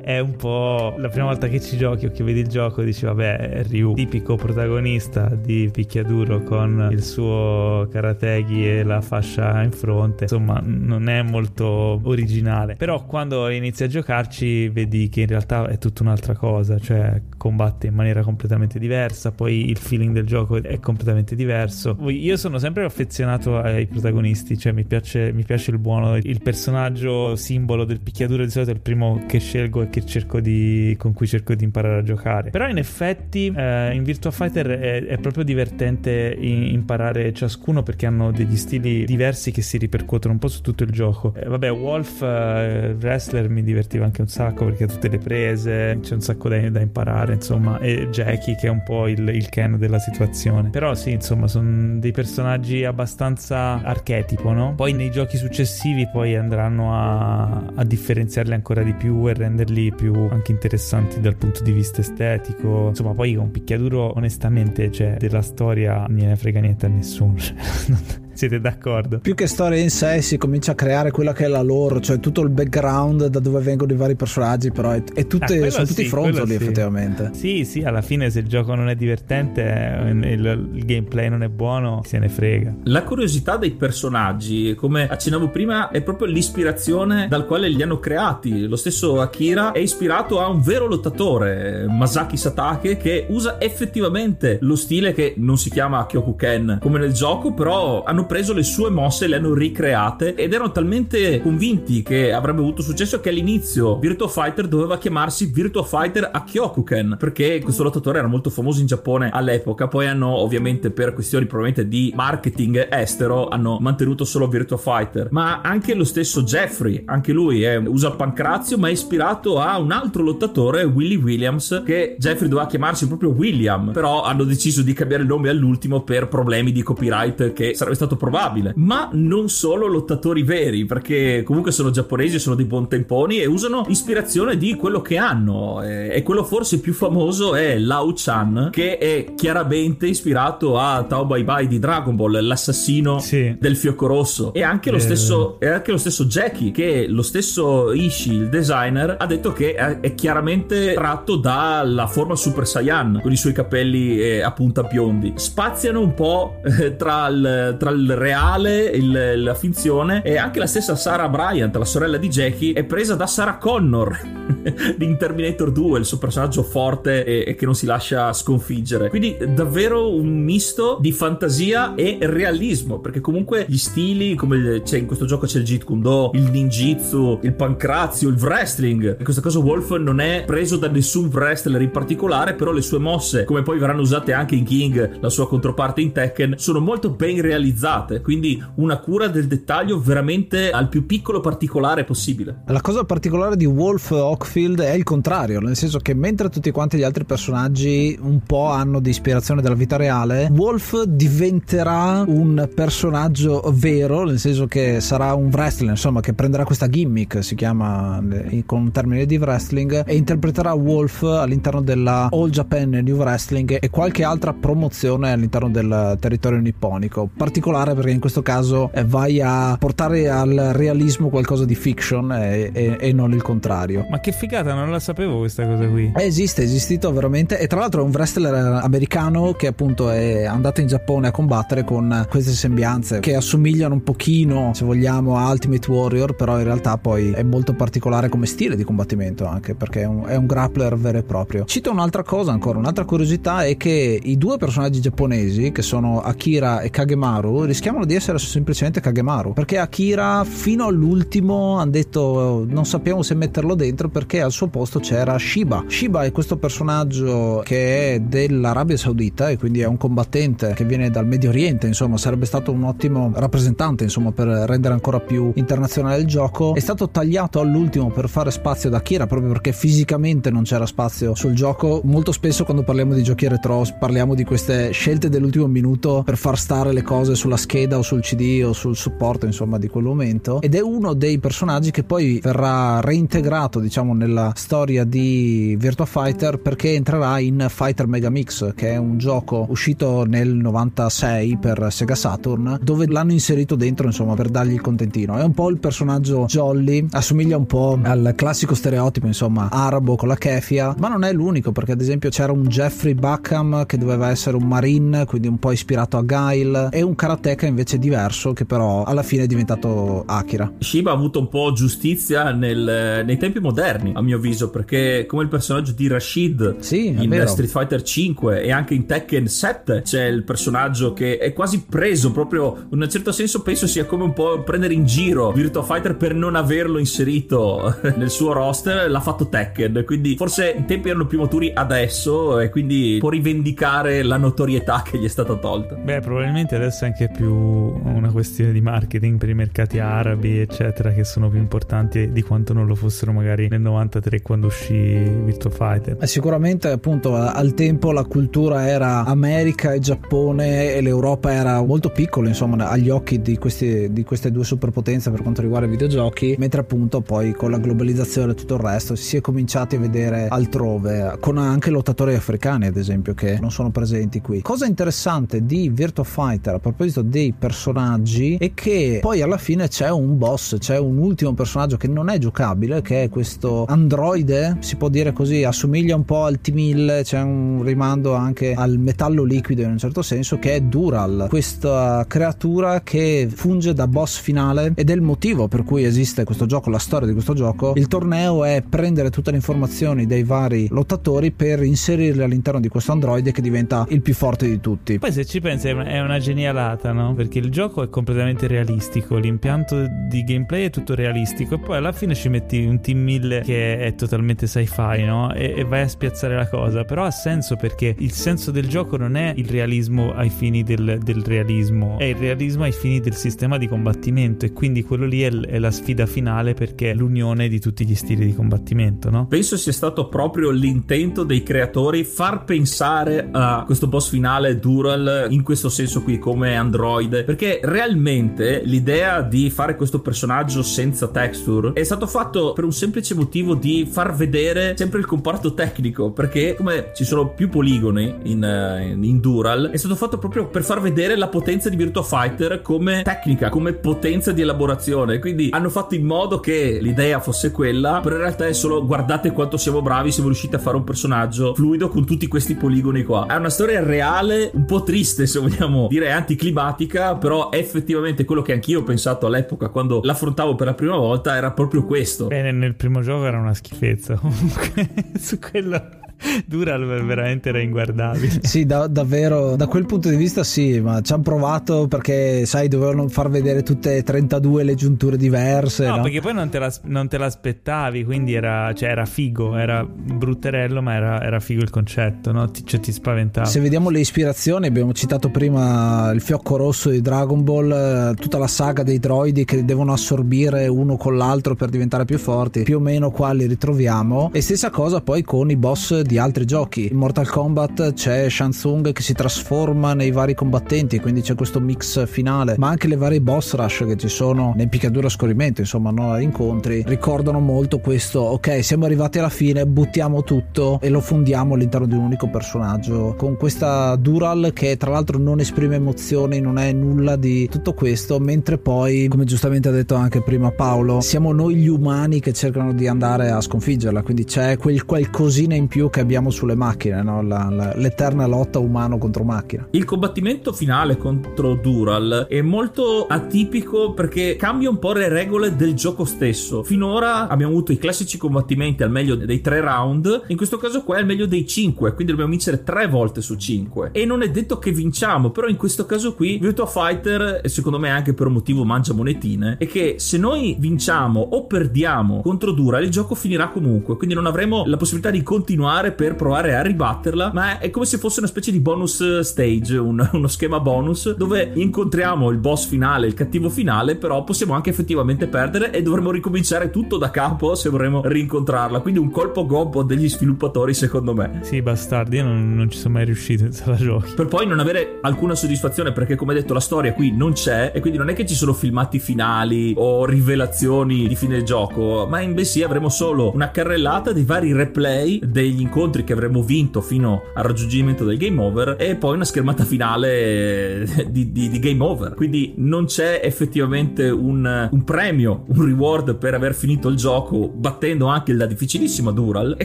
*laughs* è un po' la prima volta che ci giochi o che vedi il gioco dici vabbè Ryu, tipico protagonista di picchiaduro con il suo karategi e la fascia in fronte, insomma non è molto originale, però quando inizi a giocarci vedi che in realtà è tutta un'altra cosa, cioè combatte in maniera completamente diversa, poi il feeling del gioco è completamente diverso. Io sono sempre affezionato ai protagonisti, cioè mi piace, mi piace il buono, il personaggio simbolo del picchiaduro di solito è il primo che scelgo e che cerco di, con cui cerco di imparare a giocare. Però in effetti eh, in Virtua Fighter è, è proprio divertente imparare ciascuno perché hanno degli stili diversi che si ripercuotono un po' su tutto il gioco. Eh, vabbè, Wolf eh, Wrestler mi divertiva anche un sacco perché ha tutte le prese, c'è un sacco da, da imparare, insomma, e Jackie che è un po' il, il Ken della situazione. Però sì, insomma, sono dei personaggi abbastanza archetipo, no? Poi nei giochi successivi poi andranno a, a differenziarli ancora di più e renderli più anche interessanti dal punto di vista estetico. Insomma, poi con picchiaduro, onestamente, cioè, della storia non ne frega niente a nessuno. *laughs* Siete d'accordo? Più che storia in sé si comincia a creare quella che è la loro, cioè tutto il background da dove vengono i vari personaggi, però è, è tutte, ah, sono sì, tutti fronzoli sì. effettivamente. Sì, sì, alla fine se il gioco non è divertente, il, il, gameplay non è buono, se ne frega. La curiosità dei personaggi, come accennavo prima, è proprio l'ispirazione dal quale li hanno creati. Lo stesso Akira è ispirato a un vero lottatore, Masaki Satake, che usa effettivamente lo stile che non si chiama Kyokuken come nel gioco, però hanno preso le sue mosse e le hanno ricreate ed erano talmente convinti che avrebbe avuto successo che all'inizio Virtua Fighter doveva chiamarsi Virtua Fighter a Kyokuken perché questo lottatore era molto famoso in Giappone all'epoca. Poi hanno ovviamente per questioni probabilmente di marketing estero hanno mantenuto solo Virtua Fighter. Ma anche lo stesso Jeffrey anche lui eh, usa il pancrazio ma è ispirato a un altro lottatore Willie Williams che Jeffrey doveva chiamarsi proprio William. Però hanno deciso di cambiare il nome all'ultimo per problemi di copyright che sarebbe stato probabile. Ma non solo lottatori veri, perché comunque sono giapponesi, sono dei buontemponi e usano ispirazione di quello che hanno. E quello forse più famoso è Lao Chan, che è chiaramente ispirato a Tao Bai Bai di Dragon Ball, l'assassino sì. del fiocco rosso. E anche, lo eh. stesso, e anche lo stesso Jackie, che lo stesso Ishii, il designer, ha detto che è chiaramente tratto dalla forma Super Saiyan, con i suoi capelli eh, a punta biondi. Spaziano un po' eh, tra, il, tra il il reale, il- la finzione e anche la stessa Sarah Bryant, la sorella di Jackie, è presa da Sarah Connor *laughs* di Terminator 2, il suo personaggio forte e, e che non si lascia sconfiggere. Quindi davvero un misto di fantasia e realismo, perché comunque gli stili, come c'è in questo gioco c'è il Jeet Kune Do, il ninjitsu, il pancrazio, il wrestling. In questo caso Wolf non è preso da nessun wrestler in particolare, però le sue mosse, come poi verranno usate anche in King, la sua controparte in Tekken, sono molto ben realizzate, quindi una cura del dettaglio veramente al più piccolo particolare possibile. La cosa particolare di Wolf Oakfield è il contrario, nel senso che mentre tutti quanti gli altri personaggi un po' hanno di ispirazione della vita reale, Wolf diventerà un personaggio vero, nel senso che sarà un wrestler, insomma, che prenderà questa gimmick, si chiama eh, con un termine di wrestling, e interpreterà Wolf all'interno della All Japan New Wrestling e qualche altra promozione all'interno del territorio nipponico. Particolare perché in questo caso eh, vai a portare al realismo qualcosa di fiction e, e- e non il contrario. Ma che figata, non la sapevo questa cosa qui. Eh, Esiste, è esistito veramente e tra l'altro è un wrestler americano che appunto è andato in Giappone a combattere con queste sembianze che assomigliano un pochino, se vogliamo, a Ultimate Warrior, però in realtà poi è molto particolare come stile di combattimento anche perché è un, è un grappler vero e proprio. Cito un'altra cosa ancora, un'altra curiosità è che i due personaggi giapponesi che sono Akira e Kagemaru rischiavano di essere semplicemente Kagemaru perché Akira fino all'ultimo hanno detto non sappiamo se metterlo dentro perché al suo posto c'era Shiba. Shiba è questo personaggio che è dell'Arabia Saudita e quindi è un combattente che viene dal Medio Oriente, insomma sarebbe stato un ottimo rappresentante insomma per rendere ancora più internazionale il gioco. È stato tagliato all'ultimo per fare spazio da Akira proprio perché fisicamente non c'era spazio sul gioco. Molto spesso quando parliamo di giochi retro parliamo di queste scelte dell'ultimo minuto per far stare le cose sulla scheda o sul CD o sul supporto insomma di quel momento. Ed è uno dei personaggi che poi verrà reintegrato diciamo nella storia di Virtua Fighter perché entrerà in Fighter Mega Mix che è un gioco uscito nel 96 per Sega Saturn dove l'hanno inserito dentro insomma per dargli il contentino. È un po' il personaggio jolly assomiglia un po' al classico stereotipo insomma arabo con la kefia ma non è l'unico perché ad esempio c'era un Jeffrey Buckham che doveva essere un marine quindi un po' ispirato a Guile. E un karateka invece diverso che però alla fine è diventato Akira. Shiba ha avuto un po' giustizia nel- nei tempi moderni, a mio avviso, perché come il personaggio di Rashid Sì, in vero. Street Fighter 5 e anche in Tekken 7 c'è il personaggio che è quasi preso proprio in un certo senso penso sia come un po' prendere in giro Virtua Fighter per non averlo inserito *laughs* nel suo roster l'ha fatto Tekken. Quindi forse i tempi erano più maturi adesso e quindi può rivendicare la notorietà che gli è stata tolta. Beh, probabilmente adesso è anche più una questione di marketing per i mercati arabi, eccetera, che sono più importanti di quanto non lo fossero magari nel 93 quando uscì Virtua Fighter. Eh, Sicuramente appunto al tempo la cultura era America e Giappone e l'Europa era molto piccola insomma agli occhi di, questi- di queste due superpotenze per quanto riguarda i videogiochi mentre appunto poi con la globalizzazione e tutto il resto si è cominciati a vedere altrove con anche lottatori africani ad esempio che non sono presenti qui cosa interessante di Virtua Fighter a proposito dei personaggi è che poi alla fine c'è un boss c'è un ultimo personaggio che non è giocabile che è questo androide si può dire così assomiglia un po' al T-1000 c'è un rimando anche al metallo liquido in un certo senso che è Dural questa creatura che funge da boss finale ed è il motivo per cui esiste questo gioco la storia di questo gioco. Il torneo è prendere tutte le informazioni dei vari lottatori per inserirle all'interno di questo androide che diventa il più forte di tutti. Poi se ci pensi è una genialata, no? Perché il gioco è completamente realistico, l'impianto di gameplay è tutto realistico e poi alla fine ci metti un team 1000 che è totalmente sci-fi, no? E, e vai a spiazzare la cosa, però ha senso perché il senso del gioco non è il realismo ai fini del, del realismo, è il realismo ai fini del sistema di combattimento e quindi quello lì è, l- è la sfida finale perché è l'unione di tutti gli stili di combattimento, no? Penso sia stato proprio l'intento dei creatori far pensare a questo boss finale Dural in questo senso qui come androide perché realmente l'idea di fare questo personaggio senza texture è stato fatto per un semplice motivo di far vedere sempre il comparto tecnico perché come ci sono più poligoni in, eh, in Dural è stato fatto proprio per far vedere la potenza di Virtua Fighter come tecnica come potenza di elaborazione. Quindi hanno fatto in modo che l'idea fosse quella però in realtà è solo guardate quanto siamo bravi siamo riusciti a fare un personaggio fluido con tutti questi poligoni qua. È una storia reale un po' triste se vogliamo dire anticlimatica cinematica, però effettivamente quello che anch'io ho pensato all'epoca quando l'affrontavo per la prima volta era proprio questo. Bene, nel primo gioco era una schifezza. *laughs* Comunque, su quello. *laughs* Dural veramente era inguardabile. Sì, da, davvero, da quel punto di vista sì, ma ci hanno provato perché, sai, dovevano far vedere tutte e 32 le giunture diverse. No, no? perché poi non te, la, non te, l'aspettavi, quindi era, cioè, era figo, era brutterello, ma era, era figo il concetto, no? Ti, cioè, ti spaventava. Se vediamo le ispirazioni, abbiamo citato prima il fiocco rosso di Dragon Ball, tutta la saga dei droidi che devono assorbire uno con l'altro per diventare più forti, più o meno qua li ritroviamo. E stessa cosa poi con i boss di altri giochi. In Mortal Kombat c'è Shansung che si trasforma nei vari combattenti, quindi c'è questo mix finale, ma anche le varie boss rush che ci sono nei picchiaduro a scorrimento, insomma, no, incontri, ricordano molto questo, ok, siamo arrivati alla fine, buttiamo tutto e lo fondiamo all'interno di un unico personaggio, con questa Dural che tra l'altro non esprime emozioni, non è nulla di tutto questo, mentre poi, come giustamente ha detto anche prima Paolo, siamo noi gli umani che cercano di andare a sconfiggerla, quindi c'è quel qualcosina in più che abbiamo sulle macchine, no? la, la, l'eterna lotta umano contro macchina. Il combattimento finale contro Dural è molto atipico perché cambia un po' le regole del gioco stesso. Finora abbiamo avuto i classici combattimenti al meglio dei tre round, in questo caso qua è al meglio dei cinque, quindi dobbiamo vincere tre volte su cinque. E non è detto che vinciamo, però in questo caso qui Virtua Fighter, secondo me anche per un motivo mangia monetine, è che se noi vinciamo o perdiamo contro Dural, il gioco finirà comunque, quindi non avremo la possibilità di continuare per provare a ribatterla, ma è come se fosse una specie di bonus stage, un, *laughs* uno schema bonus dove incontriamo il boss finale, il cattivo finale, però possiamo anche effettivamente perdere e dovremo ricominciare tutto da capo se vorremmo rincontrarla. Quindi un colpo gobbo degli sviluppatori, secondo me. Sì, bastardi, io non, non ci sono mai riuscito in sala giochi. Per poi non avere alcuna soddisfazione perché, come detto, la storia qui non c'è e quindi non è che ci sono filmati finali o rivelazioni di fine gioco, ma in bensì avremo solo una carrellata dei vari replay degli incontri incontri che avremmo vinto fino al raggiungimento del game over e poi una schermata finale di, di, di game over. Quindi non c'è effettivamente un, un, premio, un reward per aver finito il gioco battendo anche la difficilissima Dural e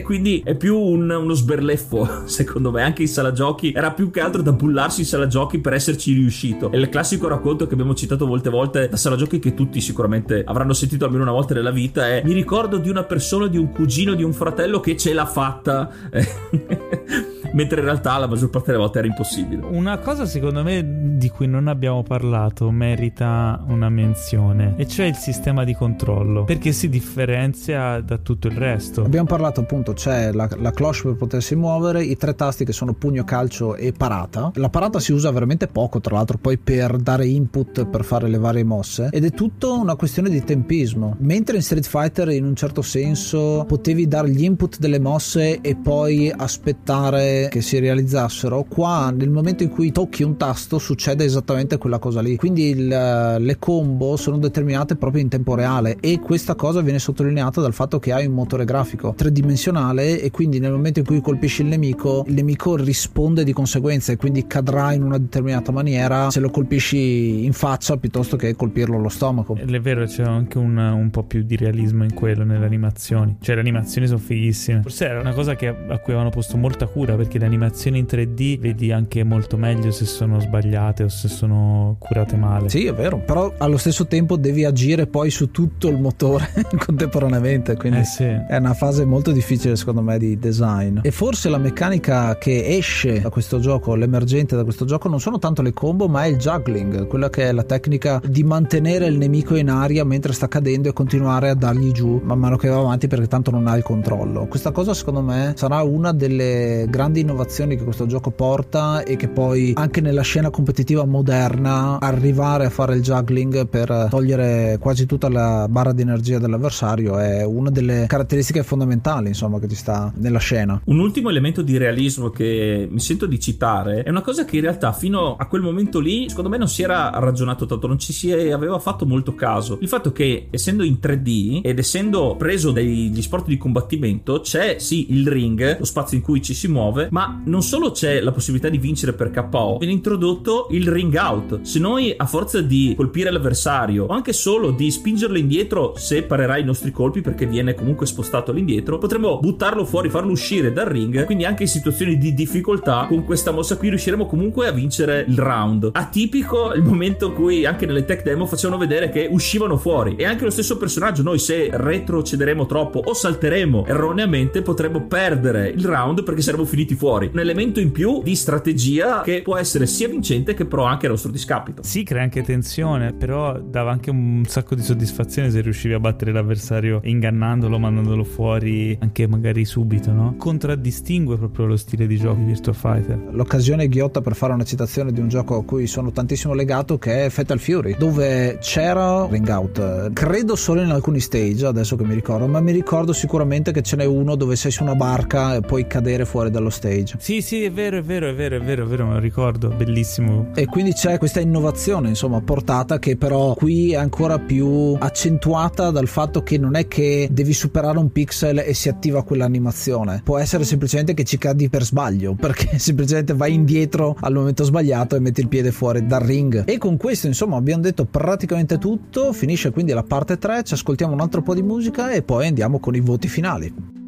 quindi è più un, uno sberleffo *laughs* secondo me anche in sala giochi era più che altro da bullarsi in sala giochi per esserci riuscito. È il classico racconto che abbiamo citato molte volte da sala giochi che tutti sicuramente avranno sentito almeno una volta nella vita è mi ricordo di una persona, di un cugino, di un fratello che ce l'ha fatta 哎 *laughs* mentre in realtà la maggior parte delle volte era impossibile. Una cosa secondo me di cui non abbiamo parlato merita una menzione, e cioè il sistema di controllo, perché si differenzia da tutto il resto. Abbiamo parlato appunto, c'è la, la cloche per potersi muovere, i tre tasti che sono pugno, calcio e parata. La parata si usa veramente poco, tra l'altro, poi per dare input per fare le varie mosse, ed è tutto una questione di tempismo. Mentre in Street Fighter, in un certo senso, potevi dare gli input delle mosse e poi aspettare che si realizzassero, qua nel momento in cui tocchi un tasto succede esattamente quella cosa lì. Quindi il, le combo sono determinate proprio in tempo reale e questa cosa viene sottolineata dal fatto che hai un motore grafico tridimensionale e quindi nel momento in cui colpisci il nemico, il nemico risponde di conseguenza e quindi cadrà in una determinata maniera se lo colpisci in faccia piuttosto che colpirlo allo stomaco. È vero, c'è anche un, un po' più di realismo in quello nelle animazioni. Cioè le animazioni sono fighissime. Forse era una cosa che, a cui avevano posto molta cura perché le animazioni in 3D vedi anche molto meglio se sono sbagliate o se sono curate male. Sì, è vero, però allo stesso tempo devi agire poi su tutto il motore *laughs* contemporaneamente, quindi eh sì. è una fase molto difficile secondo me di design. E forse la meccanica che esce da questo gioco, l'emergente da questo gioco non sono tanto le combo, ma è il juggling, quella che è la tecnica di mantenere il nemico in aria mentre sta cadendo e continuare a dargli giù man mano che va avanti perché tanto non ha il controllo. Questa cosa secondo me sarà una delle grandi innovazioni che questo gioco porta e che poi anche nella scena competitiva moderna arrivare a fare il juggling per togliere quasi tutta la barra di energia dell'avversario è una delle caratteristiche fondamentali insomma che ci sta nella scena. Un ultimo elemento di realismo che mi sento di citare è una cosa che in realtà fino a quel momento lì secondo me non si era ragionato tanto, non ci si aveva fatto molto caso. Il fatto che essendo in 3D ed essendo preso dagli sport di combattimento c'è sì il ring, lo spazio in cui ci si muove, 2, ma non solo c'è la possibilità di vincere per KO, viene introdotto il ring out. Se noi a forza di colpire l'avversario o anche solo di spingerlo indietro se parerà i nostri colpi perché viene comunque spostato all'indietro, potremo buttarlo fuori, farlo uscire dal ring, quindi anche in situazioni di difficoltà con questa mossa qui riusciremo comunque a vincere il round. Atipico il momento in cui anche nelle tech demo facevano vedere che uscivano fuori e anche lo stesso personaggio noi se retrocederemo troppo o salteremo erroneamente potremmo perdere il round perché saremmo finiti fuori. Un elemento in più di strategia che può essere sia vincente che però anche a nostro discapito. Sì, crea anche tensione, però dava anche un sacco di soddisfazione se riuscivi a battere l'avversario ingannandolo, mandandolo fuori anche magari subito, no? Contraddistingue proprio lo stile di gioco di Virtua Fighter. L'occasione ghiotta per fare una citazione di un gioco a cui sono tantissimo legato che è Fatal Fury, dove c'era Ring Out, credo solo in alcuni stage, adesso che mi ricordo, ma mi ricordo sicuramente che ce n'è uno dove sei su una barca e puoi cadere fuori dallo stage. Sì, sì, è vero, è vero, è vero, è vero, è vero, me lo ricordo, bellissimo. E quindi c'è questa innovazione, insomma, portata che però qui è ancora più accentuata dal fatto che non è che devi superare un pixel e si attiva quell'animazione. Può essere semplicemente che ci cadi per sbaglio, *laughs* perché semplicemente vai indietro al momento sbagliato e metti il piede fuori dal ring. E con questo, insomma, abbiamo detto praticamente tutto. Finisce quindi la parte 3, ci ascoltiamo un altro po' di musica e poi andiamo con i voti finali.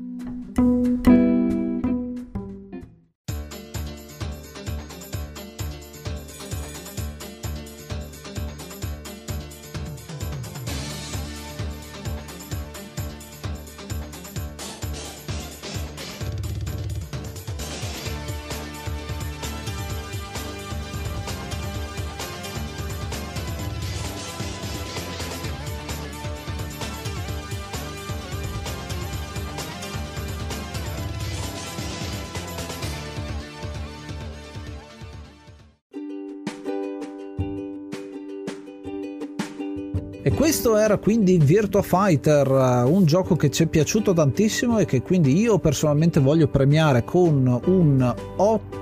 Questo era quindi Virtua Fighter, eh, un gioco che ci è piaciuto tantissimo e che quindi io personalmente voglio premiare con un 8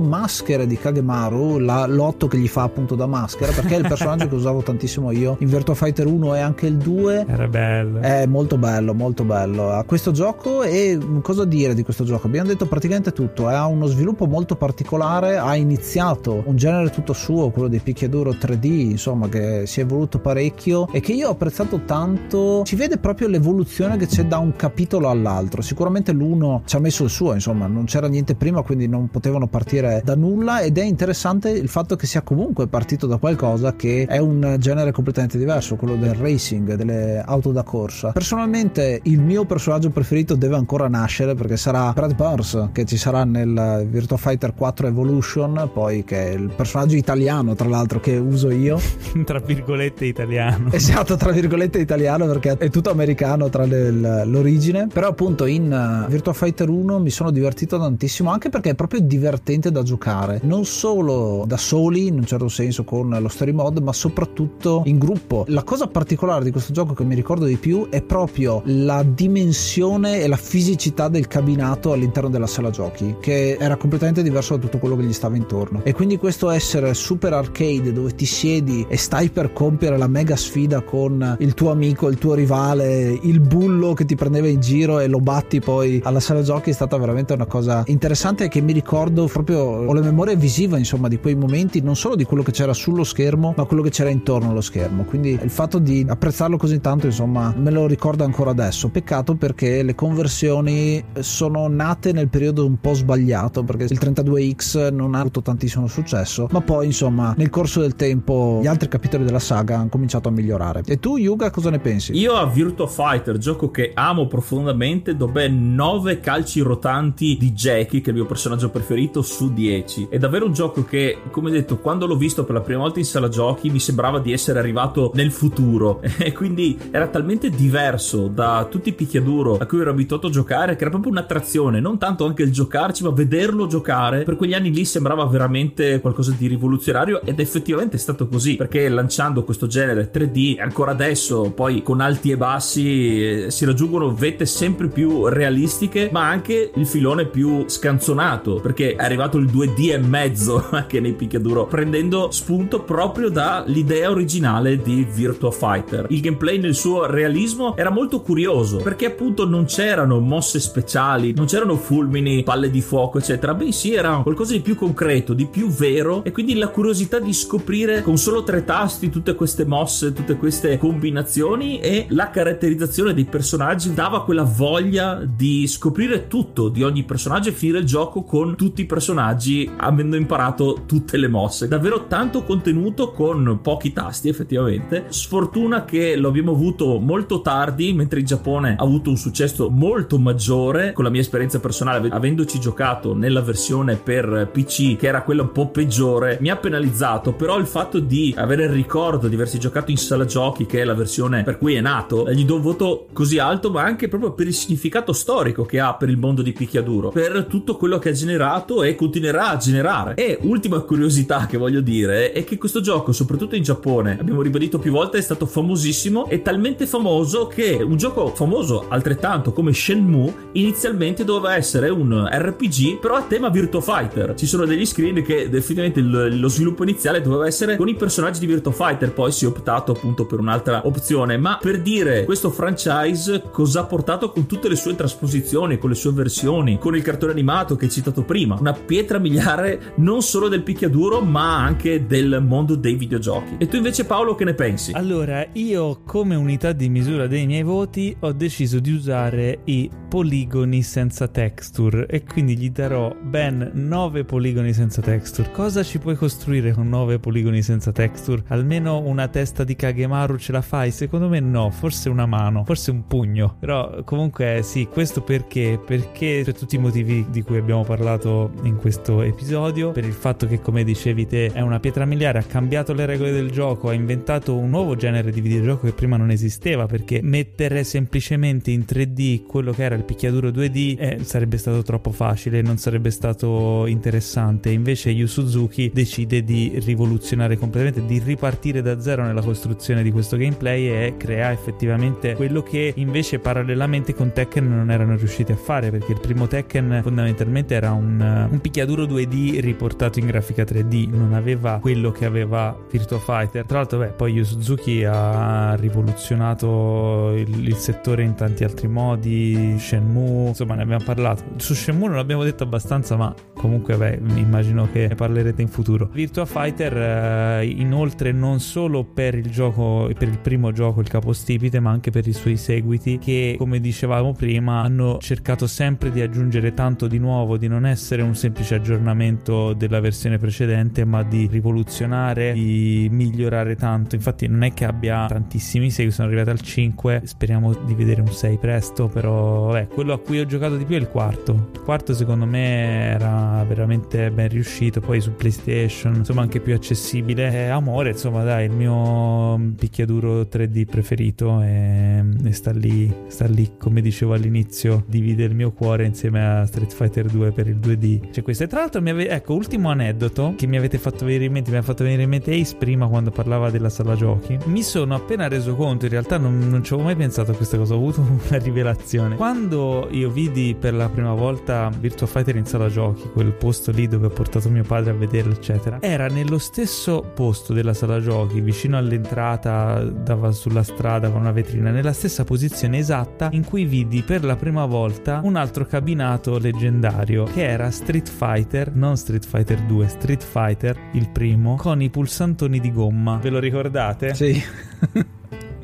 maschere di Kagemaru, la, l'8 che gli fa appunto da maschera, perché è il personaggio *laughs* che usavo tantissimo io in Virtua Fighter 1 e anche il 2. Era bello. È molto bello, molto bello. A questo gioco e cosa dire di questo gioco? Abbiamo detto praticamente tutto, ha uno sviluppo molto particolare, ha iniziato un genere tutto suo, quello dei picchiaduro 3D, insomma, che si è evoluto parecchio e che io ho apprezzato tanto. Ci vede proprio l'evoluzione che c'è da un capitolo all'altro. Sicuramente l'uno ci ha messo il suo, insomma, non c'era niente prima, quindi non potevano partire da nulla ed è interessante il fatto che sia comunque partito da qualcosa che è un genere completamente diverso, quello del racing, delle auto da corsa. Personalmente il mio personaggio preferito deve ancora nascere perché sarà Brad Burns che ci sarà nel Virtua Fighter 4 Evolution, poi che è il personaggio italiano tra l'altro che uso io. *laughs* tra virgolette italiano. Esatto, tra virgolette italiano perché è tutto americano tra le, l'origine. Però appunto in uh, Virtua Fighter 1 mi sono divertito tantissimo anche perché è proprio divertente da giocare. Non solo da soli, in un certo senso con lo story mode, ma soprattutto in gruppo. La cosa particolare di questo gioco che mi ricordo di più è proprio la dimensione e la fisicità del cabinato all'interno della sala giochi, che era completamente diverso da tutto quello che gli stava intorno. E quindi questo essere super arcade dove ti siedi e stai per compiere la mega sfida con il tuo amico, il tuo rivale, il bullo che ti prendeva in giro e lo batti poi alla sala giochi è stata veramente una cosa interessante che mi ricordo proprio, ho la memoria visiva insomma di quei momenti, non solo di quello che c'era sullo schermo, ma quello che c'era intorno allo schermo. Quindi il fatto di apprezzarlo così tanto insomma me lo ricordo ancora adesso. Peccato perché le conversioni sono nate nel periodo un po' sbagliato perché il 32X non ha avuto tantissimo successo, ma poi insomma nel corso del tempo gli altri capitoli della saga hanno cominciato a migliorare. E tu, Yuga, cosa ne pensi? Io a Virtua Fighter, gioco che amo profondamente, do ben 9 calci rotanti di Jackie, che è il mio personaggio preferito, su 10. È davvero un gioco che, come detto, quando l'ho visto per la prima volta in sala giochi, mi sembrava di essere arrivato nel futuro. *laughs* E quindi era talmente diverso da tutti i picchiaduro a cui ero abituato a giocare, che era proprio un'attrazione. Non tanto anche il giocarci, ma vederlo giocare. Per quegli anni lì sembrava veramente qualcosa di rivoluzionario, ed effettivamente è stato così, perché lanciando questo genere 3 3D ancora adesso poi con alti e bassi eh, si raggiungono vette sempre più realistiche ma anche il filone più scanzonato perché è arrivato il 2D e mezzo *laughs* anche nei picchiaduro prendendo spunto proprio dall'idea originale di Virtua Fighter. Il gameplay nel suo realismo era molto curioso perché appunto non c'erano mosse speciali non c'erano fulmini palle di fuoco eccetera bensì era qualcosa di più concreto di più vero e quindi la curiosità di scoprire con solo tre tasti tutte queste mosse tutte queste combinazioni e la caratterizzazione dei personaggi dava quella voglia di scoprire tutto di ogni personaggio e finire il gioco con tutti i personaggi avendo imparato tutte le mosse. Davvero tanto contenuto con pochi tasti effettivamente. Sfortuna che lo abbiamo avuto molto tardi mentre in Giappone ha avuto un successo molto maggiore con la mia esperienza personale avendoci giocato nella versione per PC che era quella un po' peggiore mi ha penalizzato però il fatto di avere il ricordo di aversi giocato in sala giochi che è la versione per cui è nato gli do un voto così alto ma anche proprio per il significato storico che ha per il mondo di picchiaduro per tutto quello che ha generato e continuerà a generare. E ultima curiosità che voglio dire è che questo gioco soprattutto in Giappone abbiamo ribadito più volte è stato famosissimo e talmente famoso che un gioco famoso altrettanto come Shenmue inizialmente doveva essere un RPG però a tema Virtua Fighter. Ci sono degli screen che definitivamente lo sviluppo iniziale doveva essere con i personaggi di Virtua Fighter poi si è optato appunto per un'altra opzione. Ma per dire questo franchise cosa ha portato con tutte le sue trasposizioni con le sue versioni con il cartone animato che hai citato prima una pietra miliare non solo del picchiaduro ma anche del mondo dei videogiochi e tu invece Paolo che ne pensi? Allora io come unità di misura dei miei voti ho deciso di usare i poligoni senza texture e quindi gli darò ben 9 poligoni senza texture cosa ci puoi costruire con 9 poligoni senza texture? almeno una testa di Kagemaru ce la fai? secondo me no forse una mano forse un pugno però comunque sì questo perché? perché per tutti i motivi di cui abbiamo parlato in questo episodio. Per il fatto che come dicevi te è una pietra miliare ha cambiato le regole del gioco ha inventato un nuovo genere di videogioco che prima non esisteva perché mettere semplicemente in 3D quello che era il picchiaduro 2D eh, sarebbe stato troppo facile non sarebbe stato interessante. Invece Yu Suzuki decide di rivoluzionare completamente di ripartire da zero nella costruzione di questo gameplay e crea effettivamente quello che invece parallelamente con Tekken non erano riusciti a fare perché il primo Tekken fondamentalmente era un, un picchiaduro 2D riportato in grafica 3D non aveva quello che aveva Virtua Fighter. Tra l'altro beh poi Yu Suzuki ha rivoluzionato il, il settore in tanti altri modi Shenmue insomma ne abbiamo parlato. Su Shenmue non l'abbiamo detto abbastanza ma comunque beh immagino che ne parlerete in futuro. Virtua Fighter eh, inoltre non solo per il gioco per il primo gioco il capostipite ma anche per i suoi seguiti che come dicevamo prima hanno cercato sempre di aggiungere tanto di nuovo di non essere un semplice aggiornamento della versione precedente ma di rivoluzionare di migliorare tanto. Infatti non è che abbia tantissimi seguiti sono arrivati al 5 speriamo di vedere un 6 presto però vabbè, quello a cui ho giocato di più è il quarto. Il quarto secondo me era veramente ben riuscito. Poi su PlayStation insomma anche più accessibile. È amore insomma dai il mio picchiaduro 3D preferito e, e sta lì sta lì come dicevo all'inizio divide il mio cuore insieme a Street Fighter 2 per il 2D c'è questo. E tra l'altro ave... ecco ultimo aneddoto che mi avete fatto venire in mente mi ha fatto venire in mente Ace prima quando parlava della sala giochi. Mi sono appena reso conto in realtà non, non ci avevo mai pensato a questa cosa ho avuto *laughs* una rivelazione. Quando io vidi per la prima volta Virtua Fighter in sala giochi quel posto lì dove ho portato mio padre a vederlo eccetera era nello stesso posto della sala giochi vicino all'entrata dava sulla strada con una vetrina nella stessa posizione esatta in cui vidi per la prima volta un altro cabinato leggendario che era Street Fighter non Street Fighter 2 Street Fighter il primo con i pulsantoni di gomma ve lo ricordate? Sì. *laughs*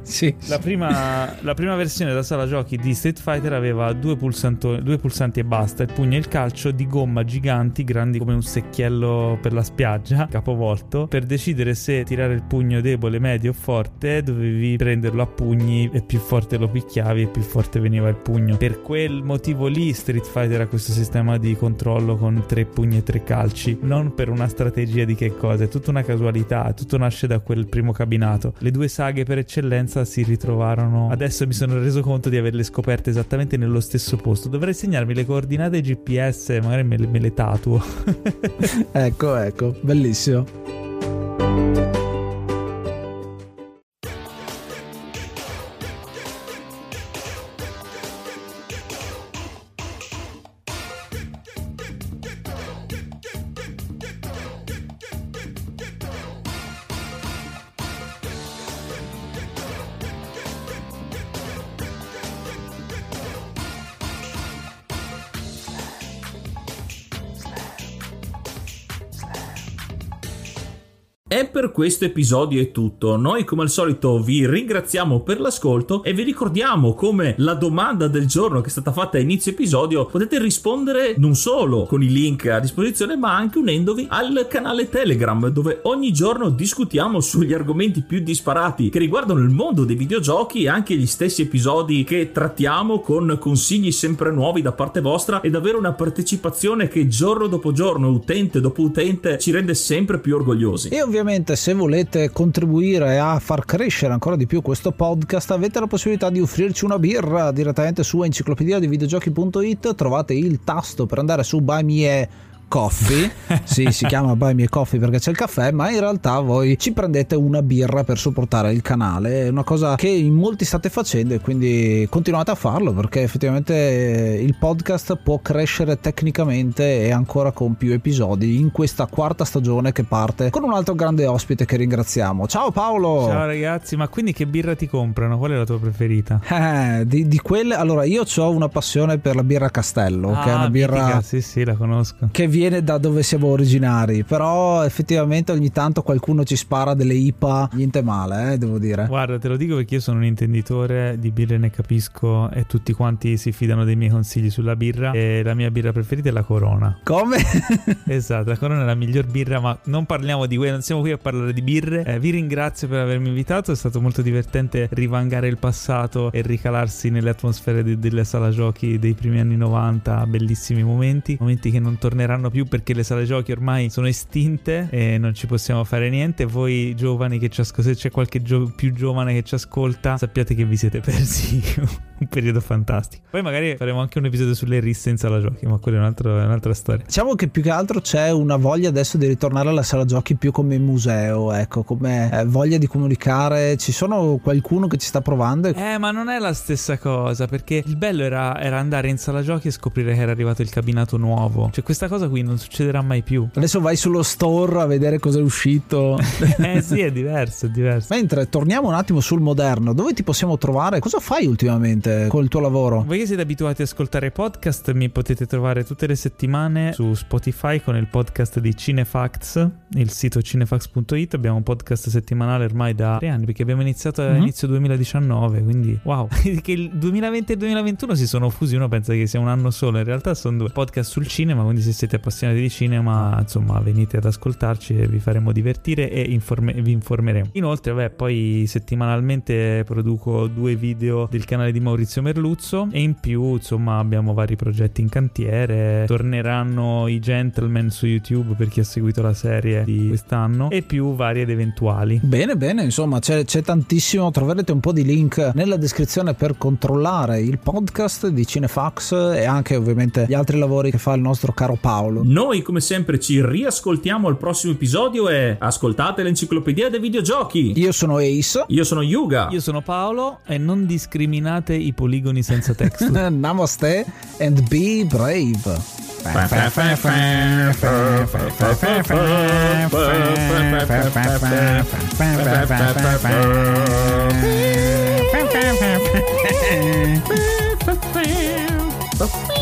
Sì. La prima, la prima, versione della sala giochi di Street Fighter aveva due, due, pulsanti e basta, il pugno e il calcio di gomma giganti, grandi come un secchiello per la spiaggia, *laughs* capovolto. Per decidere se tirare il pugno debole, medio o forte, dovevi prenderlo a pugni e più forte lo picchiavi e più forte veniva il pugno. Per quel motivo lì Street Fighter ha questo sistema di controllo con tre pugni e tre calci, non per una strategia di che cosa, è tutta una casualità, tutto nasce da quel primo cabinato. Le due saghe per eccellenza si ritrovarono. Adesso mi sono reso conto di averle scoperte esattamente nello stesso posto. Dovrei segnarmi le coordinate GPS, magari me le, me le tatuo. *laughs* ecco, ecco, bellissimo. Questo episodio è tutto. Noi come al solito vi ringraziamo per l'ascolto e vi ricordiamo come la domanda del giorno che è stata fatta a inizio episodio potete rispondere non solo con i link a disposizione ma anche unendovi al canale Telegram dove ogni giorno discutiamo sugli argomenti più disparati che riguardano il mondo dei videogiochi e anche gli stessi episodi che trattiamo con consigli sempre nuovi da parte vostra ed avere una partecipazione che giorno dopo giorno, utente dopo utente, ci rende sempre più orgogliosi. E ovviamente se volete contribuire a far crescere ancora di più questo podcast avete la possibilità di offrirci una birra direttamente su enciclopedia di videogiochi.it trovate il tasto per andare su Buy Me Coffee, *laughs* sì, si chiama Buy Me Coffee perché c'è il caffè, ma in realtà voi ci prendete una birra per supportare il canale, è una cosa che in molti state facendo e quindi continuate a farlo perché effettivamente il podcast può crescere tecnicamente e ancora con più episodi in questa quarta stagione che parte con un altro grande ospite che ringraziamo. Ciao Paolo! Ciao ragazzi, ma quindi che birra ti comprano? Qual è la tua preferita? *laughs* Eh, di, di quelle, allora io ho una passione per la birra Castello, ah, che è una birra mitica. sì, sì, la conosco. che viene da dove siamo originari, però effettivamente ogni tanto qualcuno ci spara delle IPA, niente male, eh, devo dire. Guarda, te lo dico perché io sono un intenditore di birre, ne capisco e tutti quanti si fidano dei miei consigli sulla birra e la mia birra preferita è la Corona. Come? *laughs* esatto, la Corona è la miglior birra, ma non parliamo di quella, non siamo qui a parlare di birre. Eh, vi ringrazio per avermi invitato, è stato molto divertente rivangare il passato e ricalarsi nelle atmosfere de- delle sala giochi dei primi anni 90, bellissimi momenti, momenti che non torneranno più perché le sale giochi ormai sono estinte e non ci possiamo fare niente. Voi giovani che ci ascoltate, se c'è qualche gio- più giovane che ci ascolta, sappiate che vi siete persi *laughs* un periodo fantastico. Poi magari faremo anche un episodio sulle risse in sala giochi, ma quella è, è un'altra storia. Diciamo che più che altro c'è una voglia adesso di ritornare alla sala giochi più come museo, ecco, come eh, voglia di comunicare. Ci sono qualcuno che ci sta provando? Eh, ma non è la stessa cosa, perché il bello era, era andare in sala giochi e scoprire che era arrivato il cabinato nuovo. Cioè, questa cosa qui non succederà mai più. Adesso vai sullo store a vedere cosa è uscito. *laughs* eh sì, è diverso, è diverso. Mentre torniamo un attimo sul moderno, dove ti possiamo trovare? Cosa fai ultimamente col tuo lavoro? Voi che siete abituati ad ascoltare podcast, mi potete trovare tutte le settimane su Spotify con il podcast di Cinefacts, il sito cinefax.it. Abbiamo un podcast settimanale ormai da tre anni perché abbiamo iniziato Mhm. all'inizio 2019, quindi wow. *laughs* che il 2020 e il 2021 si sono fusi, uno pensa che sia un anno solo, in realtà sono due podcast sul cinema, quindi se siete appassionati di cinema, insomma, venite ad ascoltarci e vi faremo divertire e informe- vi informeremo. Inoltre, beh, poi settimanalmente produco due video del canale di Maurizio Merluzzo e in più, insomma, abbiamo vari progetti in cantiere. Torneranno i Gentleman su YouTube per chi ha seguito la serie di quest'anno e più vari ed eventuali. Bene, bene, insomma c'è, c'è tantissimo, troverete un po' di link nella descrizione per controllare il podcast di Cinefax e anche ovviamente gli altri lavori che fa il nostro caro Paolo. Noi come sempre ci riascoltiamo al prossimo episodio e ascoltate l'enciclopedia dei videogiochi. Io sono Ace. Io sono Yuga. Io sono Paolo e non discriminate i poligoni senza texture. *laughs* Namaste and be brave. Bye.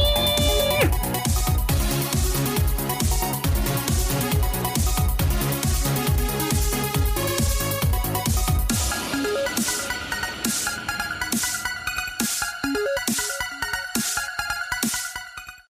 *laughs*